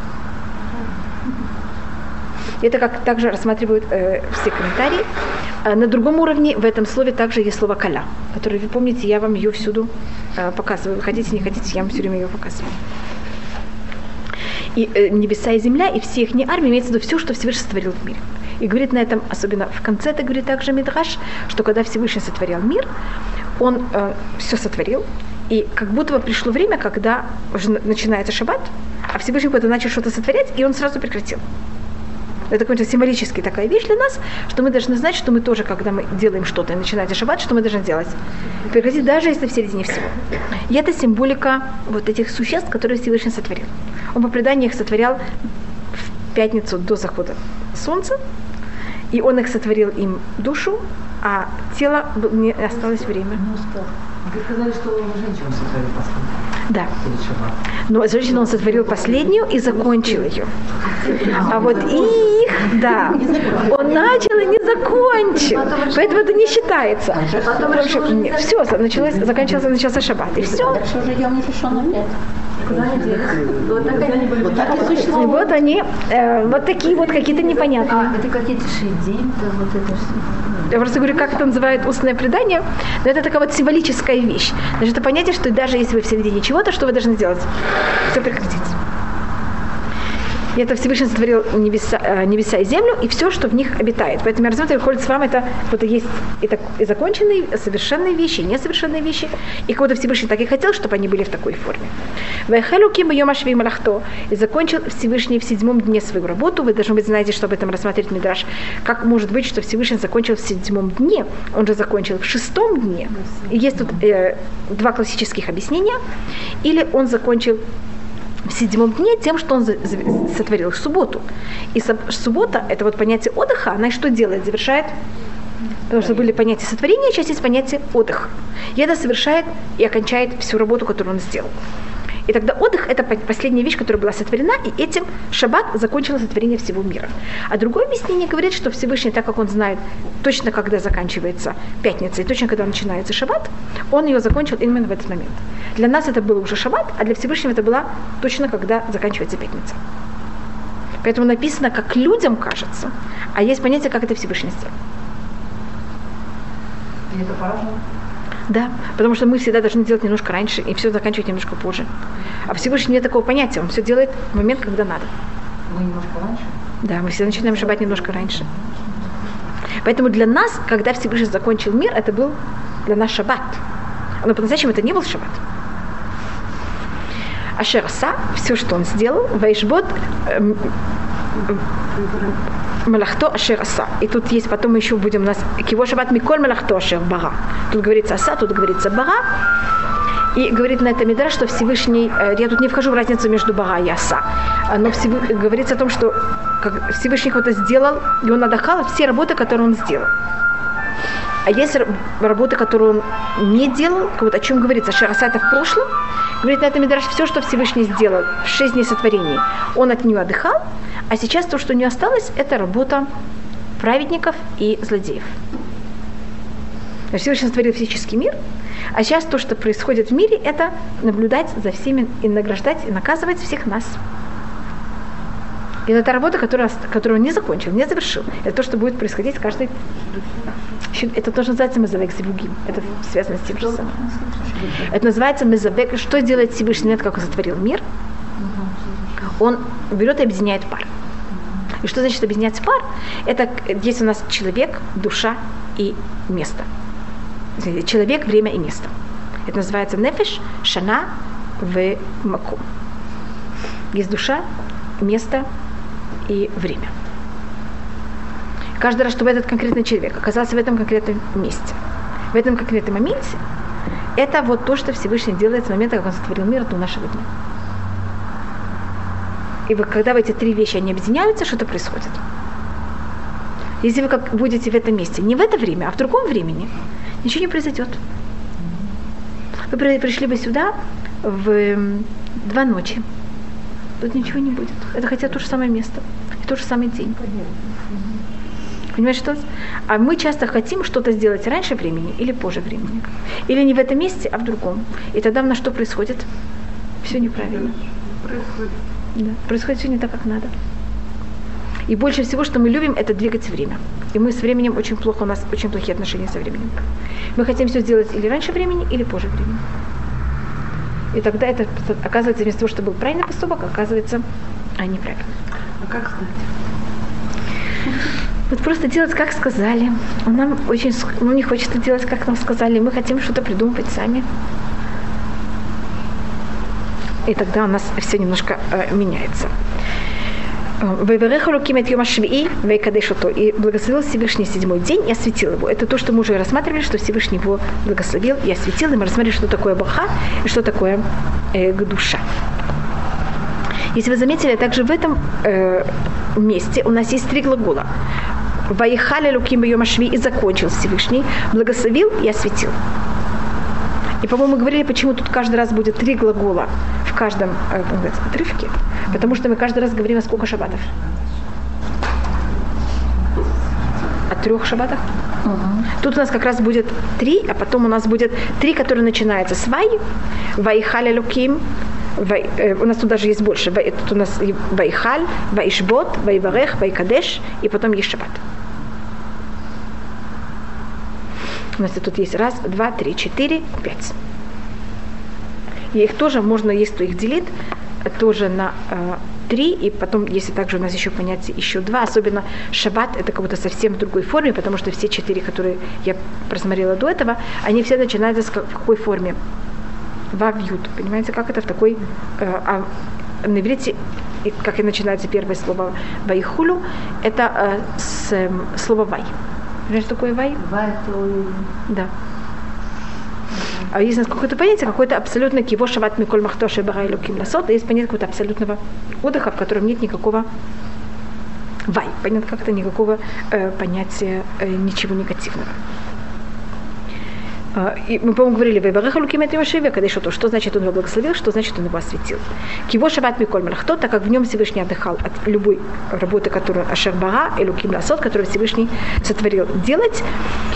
Это как также рассматривают э, все комментарии. А на другом уровне в этом слове также есть слово каля, которое, вы помните, я вам ее всюду э, показываю. Хотите, не хотите, я вам все время ее показываю. И э, небеса и земля, и все их армии имеется в виду все, что Всевышний сотворил в мире. И говорит на этом, особенно в конце это говорит также Мидраш, что когда Всевышний сотворял мир, он э, все сотворил, и как будто бы пришло время, когда уже на- начинается шаббат, а Всевышний потом начал что-то сотворять, и он сразу прекратил. Это какая-то символическая такая вещь для нас, что мы должны знать, что мы тоже, когда мы делаем что-то и начинается шаббат, что мы должны делать? Прекратить, даже если в середине всего. И это символика вот этих существ, которые Всевышний сотворил. Он по преданию их сотворял в пятницу до захода солнца, и он их сотворил им душу, а тело не осталось время. Успел. Вы сказали, что женщину сотворил последний Да. Но женщину он сотворил последнюю и закончил ее. А вот их, да, он начал и не закончил. Поэтому это не считается. Нет, все, началось, заканчивался, начался шаббат. И все. Вот Вот так и И существует. вот они, э, вот такие вот какие-то непонятные. это какие-то то вот это все. Я просто говорю, как это называют устное предание, но это такая вот символическая вещь. Значит, это понятие, что даже если вы в середине чего-то, что вы должны сделать? Все прекратить. И это Всевышний сотворил небеса, э, небеса и землю, и все, что в них обитает. Поэтому я рассматриваю, ходит с вами, это вот есть и, так, и законченные, совершенные вещи, и несовершенные вещи. И кого-то Всевышний так и хотел, чтобы они были в такой форме. Вайхелу ким йом ашви малахто. И закончил Всевышний в седьмом дне свою работу. Вы, должны быть, знаете, что об этом рассматривать Мидраш. Как может быть, что Всевышний закончил в седьмом дне? Он же закончил в шестом дне. И есть тут э, два классических объяснения. Или он закончил в седьмом дне тем, что он сотворил субботу. И суббота, это вот понятие отдыха, она что делает? Завершает Потому что были понятия сотворения, сейчас есть понятие отдых. И это совершает и окончает всю работу, которую он сделал. И тогда отдых – это по- последняя вещь, которая была сотворена, и этим шаббат закончил сотворение всего мира. А другое объяснение говорит, что Всевышний, так как он знает точно, когда заканчивается пятница, и точно, когда начинается шаббат, он ее закончил именно в этот момент. Для нас это был уже шаббат, а для Всевышнего это была точно, когда заканчивается пятница. Поэтому написано, как людям кажется, а есть понятие, как это Всевышний сделал. И это по-разному. Да, потому что мы всегда должны делать немножко раньше и все заканчивать немножко позже. А Всевышний нет такого понятия, он все делает в момент, когда надо. Мы немножко раньше. Да, мы всегда начинаем шаббат немножко раньше. Поэтому для нас, когда Всевышний закончил мир, это был для нас шаббат. Но по-настоящему это не был шаббат. А Шераса, все, что он сделал, Вайшбот, эм, Малахто Ашер Аса. И тут есть, потом еще будем у нас Киво Шаббат Миколь Малахто Ашер Бара. Тут говорится Аса, тут говорится Бара. И говорит на этом Мидраш, что Всевышний, э, я тут не вхожу в разницу между Бара и Аса, а, но Всевы- говорится о том, что Всевышний кто-то сделал, и он отдыхал все работы, которые он сделал. А есть р- работы, которые он не делал, как вот о чем говорится, Шараса это в прошлом, говорит на этом Мидраш, все, что Всевышний сделал в шесть дней сотворения, он от нее отдыхал, а сейчас то, что у нее осталось, это работа праведников и злодеев. Всевышний сотворил физический мир, а сейчас то, что происходит в мире, это наблюдать за всеми и награждать, и наказывать всех нас. И это работа, которая, ост- которую он не закончил, не завершил. Это то, что будет происходить с каждой... Это тоже называется мезовек зевугим. Это связано с тем же самым. Это называется мезовек. Что делает Всевышний, нет, как он сотворил мир? Он берет и объединяет пар. И что значит объединять пар? Это есть у нас человек, душа и место. Человек, время и место. Это называется нефиш, шана, в макум. Есть душа, место и время. Каждый раз, чтобы этот конкретный человек оказался в этом конкретном месте, в этом конкретном моменте, это вот то, что Всевышний делает с момента, как он сотворил мир до нашего дня. И вы, когда эти три вещи они объединяются, что-то происходит. Если вы как будете в этом месте, не в это время, а в другом времени, ничего не произойдет. Вы при- пришли бы сюда в два ночи. Тут ничего не будет. Это хотя то же самое место, и тот же самый день. Понимаешь, что? А мы часто хотим что-то сделать раньше времени или позже времени. Или не в этом месте, а в другом. И тогда у нас что происходит? Все неправильно. Да. Происходит все не так, как надо. И больше всего, что мы любим, это двигать время. И мы с временем очень плохо, у нас очень плохие отношения со временем. Мы хотим все сделать или раньше времени, или позже времени. И тогда это оказывается вместо того, чтобы был правильный поступок, оказывается а неправильно. А как знать? Вот просто делать, как сказали. Он нам очень, ну, не хочется делать, как нам сказали. Мы хотим что-то придумывать сами. И тогда у нас все немножко э, меняется. И благословил Всевышний седьмой день и осветил его. Это то, что мы уже рассматривали, что Всевышний его благословил и осветил, и мы рассмотрели, что такое Баха и что такое э, душа. Если вы заметили, также в этом э, месте у нас есть три глагола. Ваихали Луким Йома Шви и закончил Всевышний, благословил и осветил. И, по-моему, мы говорили, почему тут каждый раз будет три глагола в каждом э, отрывке. Потому что мы каждый раз говорим о сколько шабатов? О трех шабатах? Тут у нас как раз будет три, а потом у нас будет три, которые начинаются с вай, вайхаля луким, вай, э, у нас тут даже есть больше. Вай, тут у нас вайхаль, вайшбот, вайварех, вайкадеш, и потом есть шаббат. У нас тут есть раз, два, три, четыре, пять. И их тоже можно, есть кто их делит, э, тоже на э, три, и потом, если также у нас еще понятие еще два, особенно шаббат, это как будто совсем в другой форме, потому что все четыре, которые я просмотрела до этого, они все начинаются с в какой форме? Вавьют. Понимаете, как это в такой... э, а на иврите, как и начинается первое слово вайхулю, это э, с эм, слова вай. Знаешь, что такое вай? Да. А есть у нас какое-то понятие, какое-то абсолютно киво шават миколь махтоши барай луким ласот, а есть понятие какого-то абсолютного отдыха, в котором нет никакого вай, понятно, как-то никакого э, понятия э, ничего негативного. А, мы, по-моему, говорили, «Вейвареха луким это Машиве», когда еще то, что значит он его благословил, что значит он его осветил. Киво шабат миколь млахто, так как в нем Всевышний отдыхал от любой работы, которую Ашер Бага и Луким Ласот, которую Всевышний сотворил делать.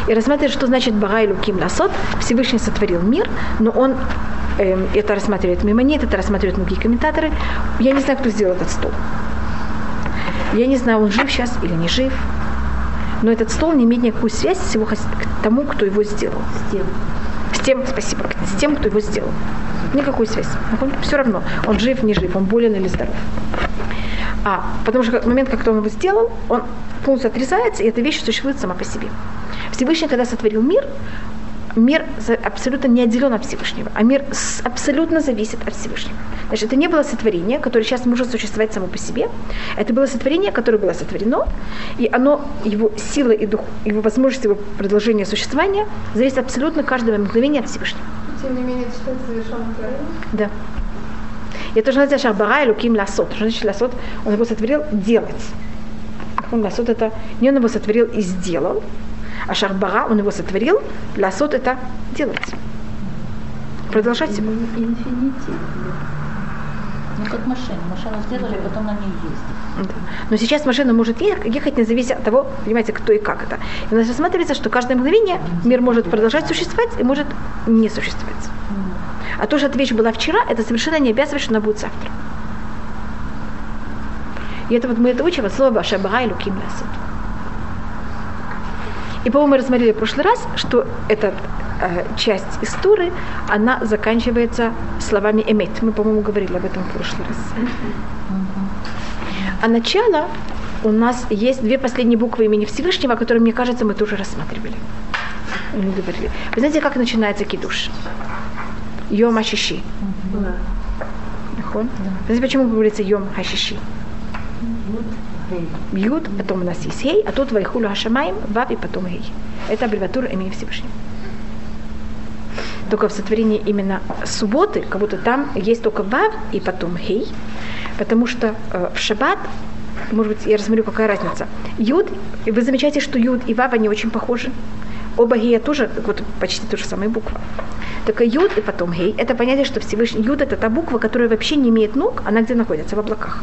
И рассматривать, что значит Бага и Луким Ласот. Всевышний сотворил мир, но он эм, это рассматривает Мимонит, это рассматривают многие комментаторы. Я не знаю, кто сделал этот стол. Я не знаю, он жив сейчас или не жив. Но этот стол не имеет никакую связь с его к тому, кто его сделал. С тем. С тем, спасибо, с тем, кто его сделал. Никакой связи. Все равно, он жив, не жив, он болен или здоров. А, потому что в момент, когда он его сделал, он полностью отрезается, и эта вещь существует сама по себе. Всевышний, когда сотворил мир, мир абсолютно не отделен от Всевышнего, а мир абсолютно зависит от Всевышнего. Значит, это не было сотворение, которое сейчас может существовать само по себе. Это было сотворение, которое было сотворено, и оно, его сила и дух, его возможность его продолжения существования зависит абсолютно каждое мгновение от Всевышнего. Тем не менее, это завершенным творением. Да. И это же называется Шахбара и Луким Ласот. Что значит Ласот? Он его сотворил делать. Он Ласот это не он его сотворил и сделал, а Шахбара он его сотворил, Ласот это делать. Продолжать. Инфинитив. Ну, как машину. Машину сделали, потом на ней ездят. Да. Но сейчас машина может ехать независимо от того, понимаете, кто и как это. И у нас рассматривается, что каждое мгновение мир может продолжать существовать и может не существовать. А то, что эта вещь была вчера, это совершенно не обязывает, что она будет завтра. И это вот мы это учим от слова Шабара и Луким Ласот. И, по-моему, мы рассмотрели в прошлый раз, что эта э, часть из Туры, она заканчивается словами «эмет». Мы, по-моему, говорили об этом в прошлый раз. А начало у нас есть две последние буквы имени Всевышнего, которые, мне кажется, мы тоже рассматривали. Мы говорили. Вы знаете, как начинается кидуш? Йом Ашиши. Нахон? Знаете, почему говорится Йом Хашиши? Юд, потом у нас есть Хей, а тут Вайхулю Хашамаем, Вав и потом Хей. Это аббревиатура имени Всевышнего. Только в сотворении именно субботы, как будто там есть только Вав и потом Хей, потому что э, в Шаббат может быть, я рассмотрю, какая разница. Юд, вы замечаете, что Юд и Вав, они очень похожи. Оба гея тоже, вот почти та же самая буква. Только Юд и потом гей, это понятие, что Всевышний Юд это та буква, которая вообще не имеет ног, она где находится? В облаках.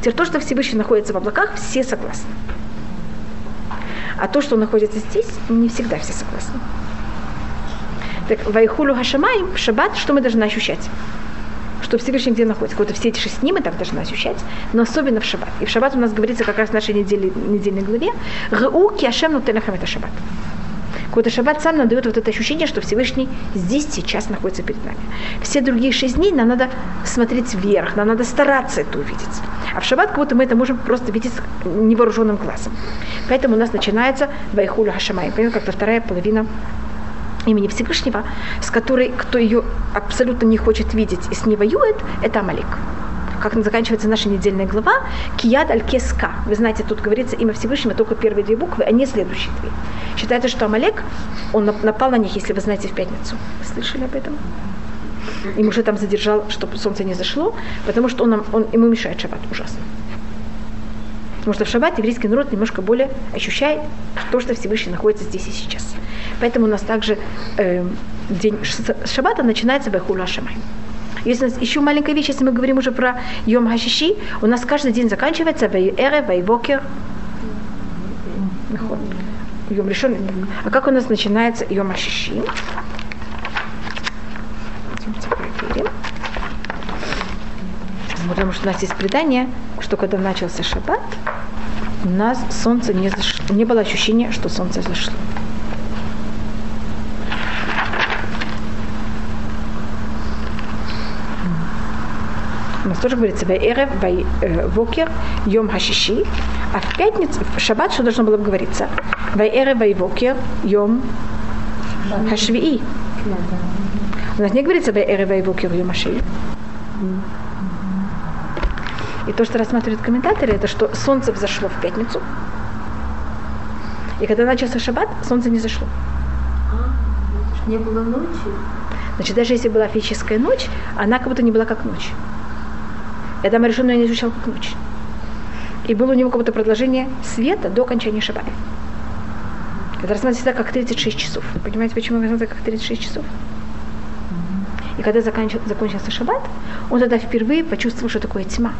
Теперь то, что Всевышний находится в облаках, все согласны. А то, что находится здесь, не всегда все согласны. Так, Вайхулю Хашамаем, шаббат, что мы должны ощущать? что Всевышний где находится. Вот все эти шесть дней мы так должны ощущать, но особенно в шаббат. И в шаббат у нас говорится как раз в нашей неделе, недельной главе «Гу киашем нутелехам» это шаббат. Какой-то шаббат сам нам дает вот это ощущение, что Всевышний здесь сейчас находится перед нами. Все другие шесть дней нам надо смотреть вверх, нам надо стараться это увидеть. А в шаббат как будто мы это можем просто видеть невооруженным глазом. Поэтому у нас начинается Вайхуля Хашамай. Как-то вторая половина имени Всевышнего, с которой, кто ее абсолютно не хочет видеть и с ней воюет, это Амалик. Как заканчивается наша недельная глава, Кияд аль-Кеска. Вы знаете, тут говорится имя Всевышнего, только первые две буквы, а не следующие две. Считается, что Амалек, он напал на них, если вы знаете, в пятницу. Вы слышали об этом? И уже там задержал, чтобы солнце не зашло, потому что он, он ему мешает шаббат ужасно. Потому что в шаббат еврейский народ немножко более ощущает то, что Всевышний находится здесь и сейчас. Поэтому у нас также э, день шаббата начинается Бехула Шамай. Если у нас еще маленькая вещь, если мы говорим уже про Йом Хашиши, у нас каждый день заканчивается Вайэре, Вайвокер. Йом решен. А как у нас начинается Йом Хашиши? Потому что у нас есть предание, что когда начался шаббат, у нас солнце не зашло, не было ощущения, что солнце зашло. Тоже говорится Вайэрев, Вайвокер, Йом Хашиши. А в пятницу, в шаббат, что должно было бы говориться? Вайэрев, Вайвокер, Йом Хашвии. У нас не говорится Вайэрев, Вайвокер, Йом Хашвии. И то, что рассматривают комментаторы, это что солнце взошло в пятницу. И когда начался шаббат, солнце не зашло. Не было ночи? Значит, даже если была физическая ночь, она как будто не была как ночь. Это Маришон не изучал как ночь. И было у него какое-то продолжение света до окончания шаббата. Это рассматривается как 36 часов. Понимаете, почему рассматривается как 36 часов? И когда закончился шаббат, он тогда впервые почувствовал, что такое тьма.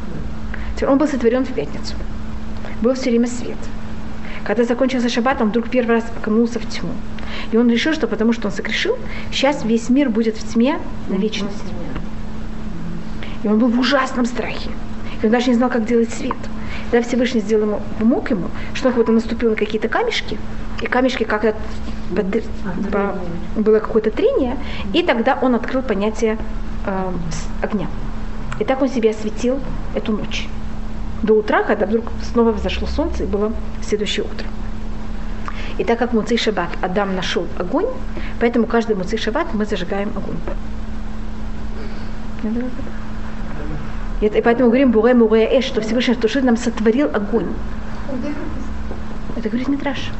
Он был сотворен в пятницу. Был все время свет. Когда закончился шаббат, он вдруг первый раз окунулся в тьму. И он решил, что потому что он согрешил, сейчас весь мир будет в тьме на вечность. И он был в ужасном страхе. И он даже не знал, как делать свет. Тогда Всевышний сделал ему, помог ему, что он вот наступил на какие-то камешки, и камешки как-то по, было какое-то трение, и тогда он открыл понятие э, огня. И так он себе осветил эту ночь до утра, когда вдруг снова взошло солнце, и было следующее утро. И так как Муцей Шаббат Адам нашел огонь, поэтому каждый Муцей Шаббат мы зажигаем огонь. И, это, и поэтому говорим Буре Муре Эш, что Всевышний что нам сотворил огонь. Это говорит Митраш.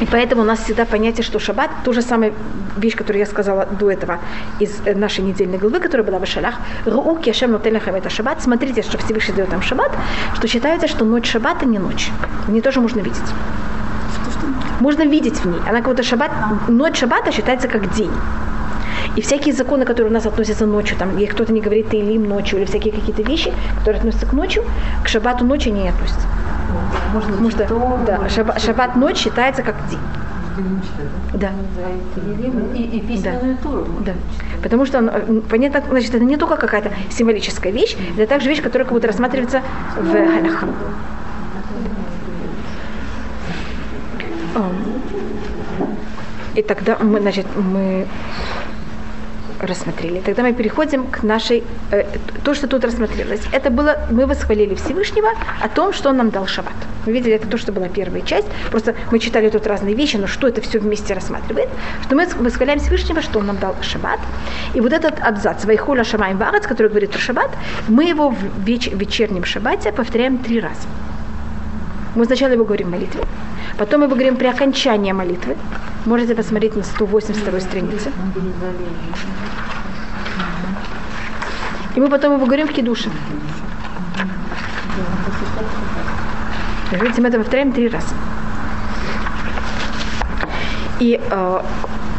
И поэтому у нас всегда понятие, что шаббат, то же самое вещь, которую я сказала до этого из э, нашей недельной главы, которая была в Шалах, Руу Кешем Нотелехам это шаббат. Смотрите, что Всевышний дает нам шаббат, что считается, что ночь шаббата не ночь. В ней тоже можно видеть. Можно видеть в ней. Она как-то шаббат, ночь шаббата считается как день. И всякие законы, которые у нас относятся ночью, там, и кто-то не говорит ты или им ночью, или всякие какие-то вещи, которые относятся к ночью, к шаббату ночи не относятся. Можно Потому что да, шаббат, шаббат ночь считается как день. Да. И, и письменную да. Туру. Да. Потому что, понятно, значит, это не только какая-то символическая вещь, это также вещь, которая как будто рассматривается в Галаха. И тогда мы, значит, мы рассмотрели. Тогда мы переходим к нашей, э, то, что тут рассмотрелось. Это было, мы восхвалили Всевышнего о том, что он нам дал шаббат. Вы видели, это то, что была первая часть. Просто мы читали тут разные вещи, но что это все вместе рассматривает? Что мы восхваляем Всевышнего, что он нам дал шаббат. И вот этот абзац, Вайхуля Шамаем Варец, который говорит про шаббат, мы его в веч- вечернем шаббате повторяем три раза. Мы сначала его говорим в молитве, потом мы говорим при окончании молитвы. Можете посмотреть на 182 странице. И мы потом его говорим в кидуше. Видите, мы это повторяем три раза. И э,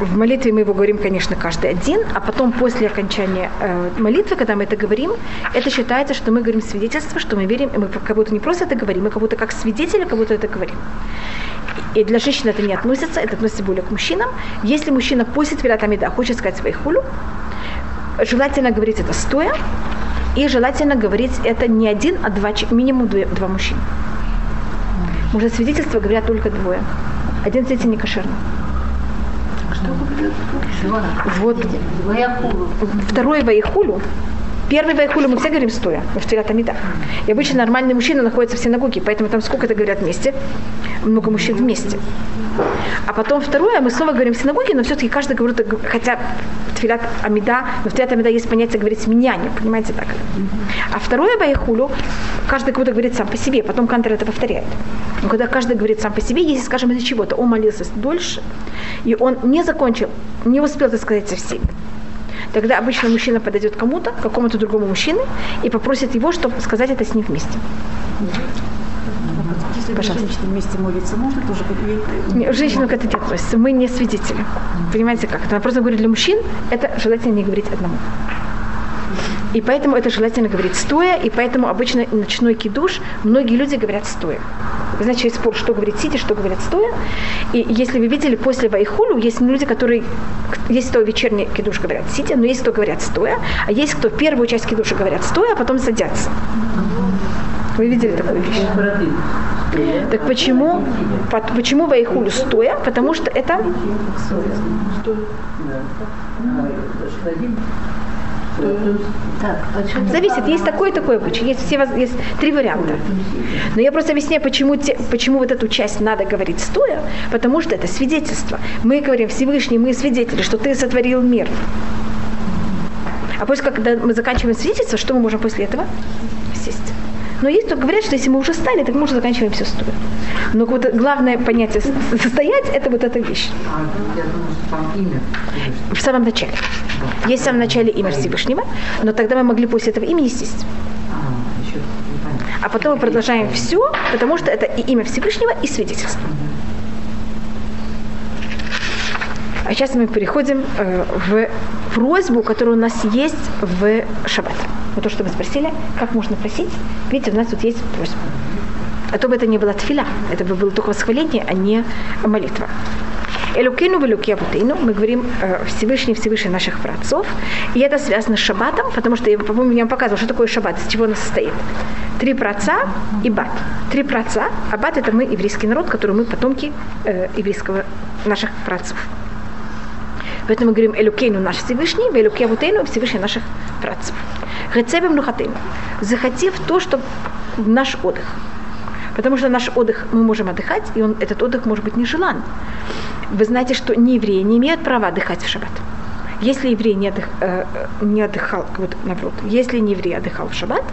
в молитве мы его говорим, конечно, каждый один, а потом после окончания э, молитвы, когда мы это говорим, это считается, что мы говорим свидетельство, что мы верим, и мы как будто не просто это говорим, мы как будто как свидетели, как будто это говорим. И для женщин это не относится, это относится более к мужчинам. Если мужчина после Твилат Амида хочет сказать своих хулю, желательно говорить это стоя, и желательно говорить это не один, а два, минимум два, два мужчины. Может, свидетельства говорят только двое. Один свидетель не кошерный. Вот второй Ваихулю, первый Ваихулю мы все говорим стоя, в Тфилат И обычно нормальные мужчины находятся в синагоге, поэтому там сколько это говорят вместе? Много мужчин вместе. А потом второе, мы снова говорим синагоге, но все-таки каждый говорит, хотя Тфилат Амида, но в Тфилат Амида есть понятие говорить меняне, понимаете так? А второе Баяхулю, каждый кого-то говорит сам по себе, потом Кантер это повторяет. Но когда каждый говорит сам по себе, если, скажем, из-за чего-то он молился дольше, и он не закончил, не успел это сказать со всеми, тогда обычно мужчина подойдет кому-то, какому-то другому мужчине, и попросит его, чтобы сказать это с ним вместе. Если Пожалуйста. женщина вместе молится, можно тоже Нет, женщина к этому не относится. Мы не свидетели. Понимаете как? Это просто говорит для мужчин, это желательно не говорить одному. И поэтому это желательно говорить стоя, и поэтому обычно ночной кидуш многие люди говорят стоя. Вы знаете, есть спор, что говорит сидя, что говорят стоя. И если вы видели, после Вайхулю есть люди, которые, есть кто вечерний кидуш говорят сидя, но есть кто говорят стоя, а есть кто первую часть кидуша говорят стоя, а потом садятся. Вы видели такую вещь? Так почему, почему Вайхулю стоя? Потому что это... Зависит, есть такой и такой обычай, есть, все, есть три варианта. Но я просто объясняю, почему, те, почему вот эту часть надо говорить стоя, потому что это свидетельство. Мы говорим, Всевышний, мы свидетели, что ты сотворил мир. А после, когда мы заканчиваем свидетельство, что мы можем после этого? Но есть кто говорят, что если мы уже стали, так мы уже заканчиваем все стоя. Но вот главное понятие состоять – это вот эта вещь. А, я думаю, что там имя. В самом начале. Есть в самом начале имя Всевышнего, но тогда мы могли после этого имени сесть. А потом мы продолжаем все, потому что это и имя Всевышнего, и свидетельство. А сейчас мы переходим э, в просьбу, которая у нас есть в шаббат. Вот то, что вы спросили, как можно просить. Видите, у нас тут есть просьба. А то бы это не была тфиля, это бы было только восхваление, а не молитва. Элукину в Элуке Абутейну, мы говорим э, Всевышний, Всевышний наших праотцов, и это связано с шаббатом, потому что, я, по-моему, я вам показывала, что такое шаббат, из чего он состоит. Три праца и бат. Три праца, а бат это мы, еврейский народ, который мы потомки э, еврейского, наших праотцов. Поэтому мы говорим Элюкейну наш Всевышний, Элюке Абутейну Всевышний наших працев. Гецебем Нухатейну. Захотев то, что наш отдых. Потому что наш отдых мы можем отдыхать, и он, этот отдых может быть нежелан. Вы знаете, что не евреи не имеют права отдыхать в шаббат. Если еврей не, отдых, э, не отдыхал, вот наоборот, если не еврей отдыхал в шаббат,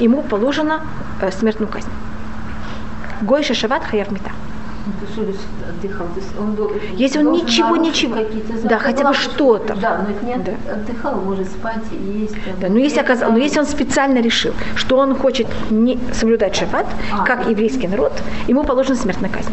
ему положено э, смертную казнь. Гойша шаббат хаяв мета. Есть Если он ничего, ничего, да, хотя бы что-то. Да, но это не Да. отдыхал, может спать, есть. Там, Да, но если, оказ... но если он специально решил, что он хочет не соблюдать шаббат, А. как еврейский народ, ему положена смертная казнь.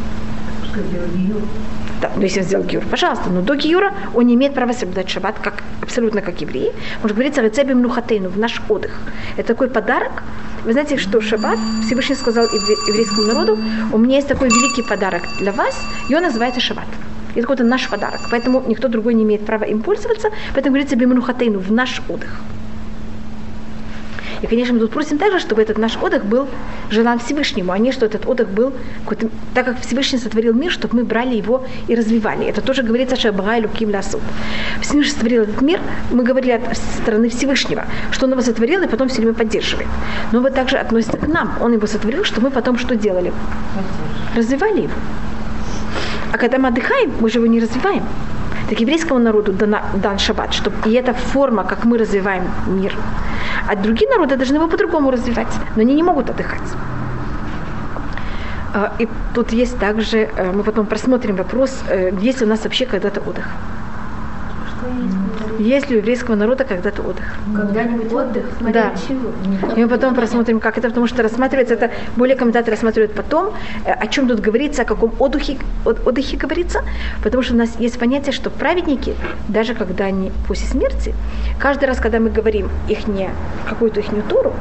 Да, но если он сделал гиюр, пожалуйста, но до гиюра он не имеет права соблюдать шаббат, как, абсолютно как евреи. Может говорится, рецебим нухатейну, в наш отдых. Это такой подарок. Вы знаете, что шаббат, Всевышний сказал евре- еврейскому народу, у меня есть такой великий подарок для вас, и он называется шаббат. Это какой-то наш подарок. Поэтому никто другой не имеет права им пользоваться. Поэтому говорится бимнухатейну, в наш отдых. И, конечно, мы тут просим также, чтобы этот наш отдых был желан Всевышнему, а не что этот отдых был, так как Всевышний сотворил мир, чтобы мы брали его и развивали. Это тоже говорится, что Абгай Луким Лясуд. Всевышний сотворил этот мир, мы говорили от стороны Всевышнего, что он его сотворил и потом все время поддерживает. Но вот также относится к нам. Он его сотворил, что мы потом что делали? Развивали его. А когда мы отдыхаем, мы же его не развиваем. Так еврейскому народу дана, дан шаббат, чтобы, и это форма, как мы развиваем мир. А другие народы должны его по-другому развивать, но они не могут отдыхать. А, И тут есть также, э, мы потом просмотрим вопрос, э, есть ли у нас вообще когда-то отдых. Есть ли у еврейского народа когда-то отдых? Когда-нибудь отдых? Смотря Да. чего. И мы потом просмотрим, как это, потому что рассматривается это, более комментаторы рассматривают потом, э, о чем тут говорится, о каком отдыхе, от- отдыхе говорится, потому что у нас есть понятие, что праведники, даже когда они после смерти, каждый раз, когда мы говорим их не, какую-то их туру,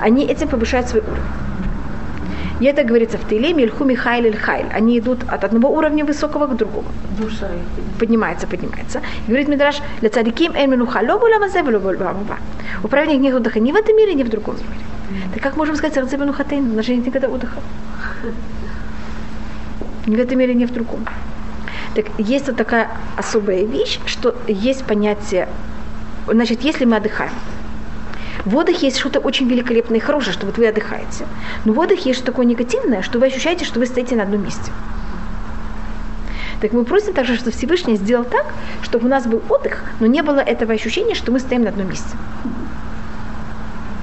они этим повышают свой уровень. И это говорится в Тейлеме, Ильху Михайль Иль Хайль. Они идут от одного уровня высокого к другому. Душа их. Поднимается, поднимается. И говорит Мидраш, для цариким эль минуха ло була мазе, було було баба». У праведников нет отдыха ни в этом мире, ни в другом мире. Так как можем сказать, «Рацэ минухатейн», у нас же нет никогда отдыха. Ни в этом мире, ни в другом. Так есть вот такая особая вещь, что есть понятие, значит, если мы отдыхаем, в отдыхе есть что-то очень великолепное и хорошее, что вот вы отдыхаете. Но в отдыхе есть что такое негативное, что вы ощущаете, что вы стоите на одном месте. Так мы просим также, что Всевышний сделал так, чтобы у нас был отдых, но не было этого ощущения, что мы стоим на одном месте.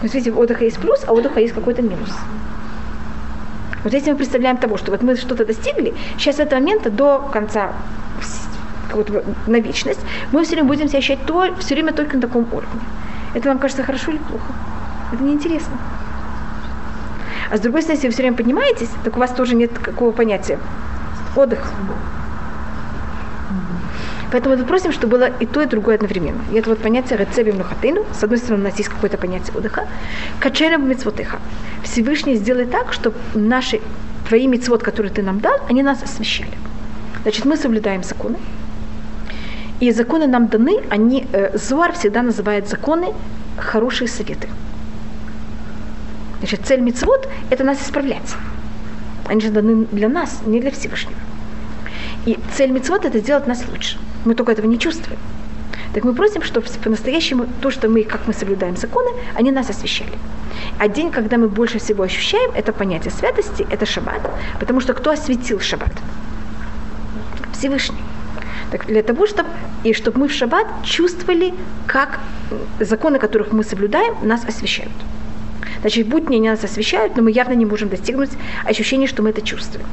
Вот видите, у отдыха есть плюс, а у отдыха есть какой-то минус. Вот если мы представляем того, что вот мы что-то достигли, сейчас с этого момента до конца какого-то на вечность, мы все время будем себя ощущать то, все время только на таком уровне. Это вам кажется хорошо или плохо? Это неинтересно. А с другой стороны, если вы все время поднимаетесь, так у вас тоже нет какого понятия. Отдых. Поэтому мы просим, чтобы было и то, и другое одновременно. И это вот понятие рецеби мнухатейну. С одной стороны, у нас есть какое-то понятие отдыха. Качерем мицвотыха. Всевышний сделай так, чтобы наши твои мицвод, которые ты нам дал, они нас освещали. Значит, мы соблюдаем законы. И законы нам даны, они, э, Зуар всегда называет законы хорошие советы. Значит, цель мицвод – это нас исправлять. Они же даны для нас, не для Всевышнего. И цель мицвод – это сделать нас лучше. Мы только этого не чувствуем. Так мы просим, чтобы по-настоящему то, что мы, как мы соблюдаем законы, они нас освещали. А день, когда мы больше всего ощущаем, это понятие святости, это шаббат. Потому что кто осветил шаббат? Всевышний. Так для того, чтобы и чтобы мы в шаббат чувствовали, как э, законы, которых мы соблюдаем, нас освещают. Значит, будни они нас освещают, но мы явно не можем достигнуть ощущения, что мы это чувствуем.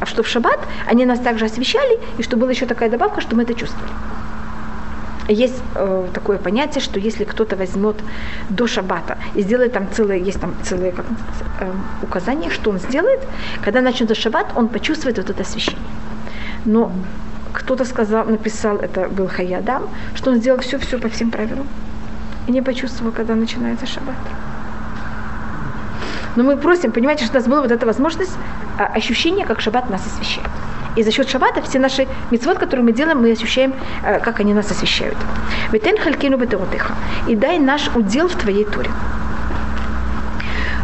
А что в шаббат они нас также освещали, и что была еще такая добавка, что мы это чувствовали. Есть э, такое понятие, что если кто-то возьмет до шаббата и сделает там целые, есть там целые как, э, указания, что он сделает, когда начнется шаббат, он почувствует вот это освещение. Но кто-то сказал, написал, это был Хаядам, что он сделал все-все по всем правилам. И не почувствовал, когда начинается шаббат. Но мы просим, понимаете, что у нас была вот эта возможность, а, ощущение, как шаббат нас освещает. И за счет шаббата все наши митцвот, которые мы делаем, мы ощущаем, э, как они нас освещают. Ветен халькину бетеотыха. И дай наш удел в твоей туре.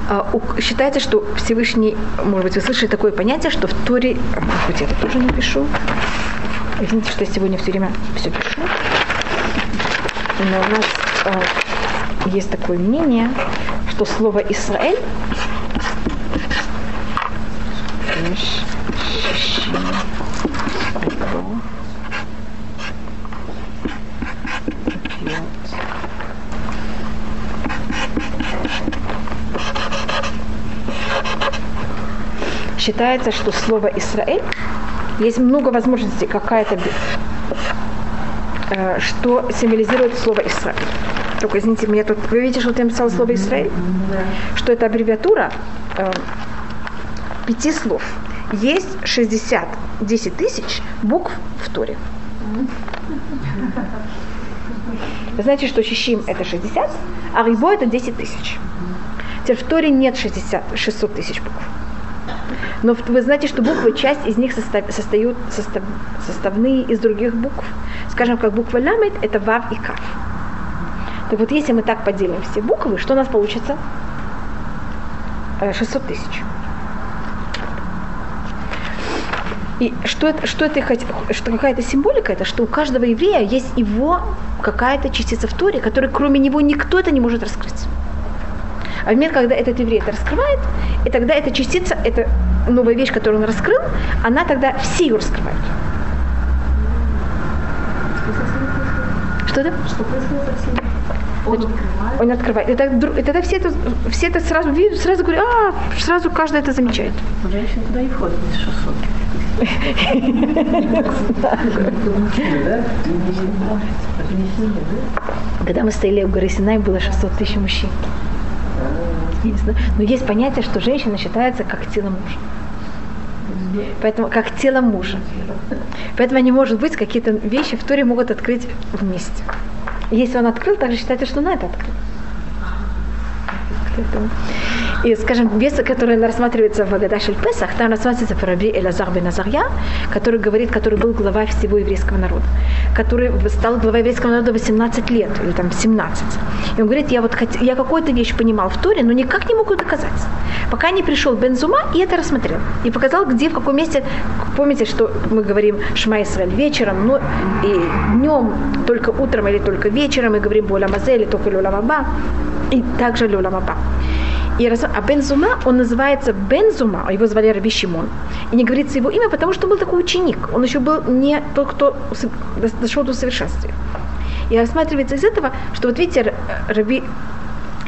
А, Считается, что Всевышний, может быть, вы слышали такое понятие, что в Торе, а, быть, я это тоже напишу. Извините, что я сегодня все время все пишу. Но у нас а, есть такое мнение, что слово Израиль Считается, что слово Израиль есть много возможностей, какая-то э, что символизирует слово Израиль. Только, извините, меня тут... Вы видите, что я написала слово Израиль? Что это аббревиатура э, пяти слов. Есть 60, 10 тысяч букв в Торе. Знаете, что Щищим это 60, а Рибо это 10 тысяч. Теперь в Торе нет 60, 600 тысяч букв. Но вы знаете, что буквы, часть из них состав, состают, состав, составные из других букв. Скажем, как буква ламет – это вав и кав. Так вот, если мы так поделим все буквы, что у нас получится? Э, 600 тысяч. И что это, что это что какая-то символика, это что у каждого еврея есть его какая-то частица в Торе, которой кроме него никто это не может раскрыть. А в момент, когда этот еврей это раскрывает, и тогда эта частица, эта новая вещь, которую он раскрыл, она тогда все ее раскрывают. Что это? Что происходит со всеми? Он открывает. Он открывает. И, тогда все это, все это сразу видят, сразу говорят, а, сразу каждый это замечает. Женщина туда и входит из 600. Когда мы стояли у горы Синай, было 600 тысяч мужчин. Знаю. Но есть понятие, что женщина считается как тело мужа. Поэтому как тело мужа. Поэтому не может быть какие-то вещи, в Торе могут открыть вместе. Если он открыл, также считается, что он это открыл. И, скажем, вес, который рассматривается в Агадашель Песах, там рассматривается про Раби Элазар бен Азарья, который говорит, который был глава всего еврейского народа, который стал главой еврейского народа 18 лет, или там 17. И он говорит, я вот я какую-то вещь понимал в Торе, но никак не могу доказать. Пока не пришел Бензума и это рассмотрел. И показал, где, в каком месте, помните, что мы говорим Шма вечером, но и днем, только утром или только вечером, мы говорим Боля Мазе или только Люля Маба, и также Люля Маба. И а Бензума, он называется Бензума, а его звали Раби Шимон. И не говорится его имя, потому что был такой ученик. Он еще был не тот, кто дошел до совершенствия. И рассматривается из этого, что вот видите, Раби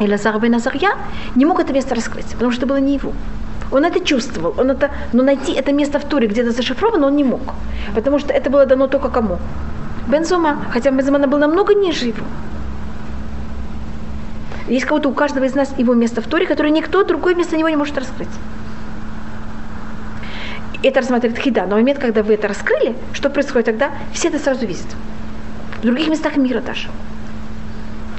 Элазар бен Азарья не мог это место раскрыть, потому что это было не его. Он это чувствовал, он это, но найти это место в Туре где-то зашифровано он не мог, потому что это было дано только кому? Бензума, хотя Бензума был намного ниже его. Есть кого-то у каждого из нас его место в Торе, которое никто другой вместо него не может раскрыть. Это рассматривает Хида. Но момент, когда вы это раскрыли, что происходит тогда? Все это сразу видят. В других местах мира даже.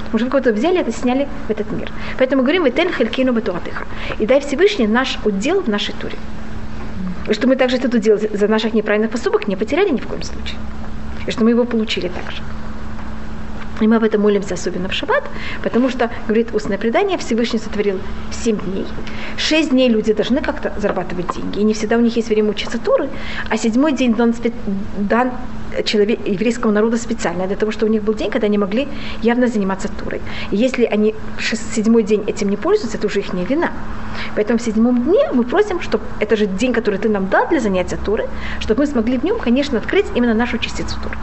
Потому что вы кого-то взяли это, сняли в этот мир. Поэтому говорим, «Вэтель хелькину бетуатыха». И дай Всевышний наш удел в нашей туре. И что мы также этот удел за наших неправильных поступок не потеряли ни в коем случае. И что мы его получили также. И мы об этом молимся особенно в шаббат, потому что, говорит устное предание, Всевышний сотворил семь дней. Шесть дней люди должны как-то зарабатывать деньги, и не всегда у них есть время учиться Туры, а седьмой день дан, дан человек, еврейскому народу специально, для того, чтобы у них был день, когда они могли явно заниматься Турой. И если они седьмой день этим не пользуются, это уже их не вина. Поэтому в седьмом дне мы просим, чтобы это же день, который ты нам дал для занятия Туры, чтобы мы смогли в нем, конечно, открыть именно нашу частицу Туры.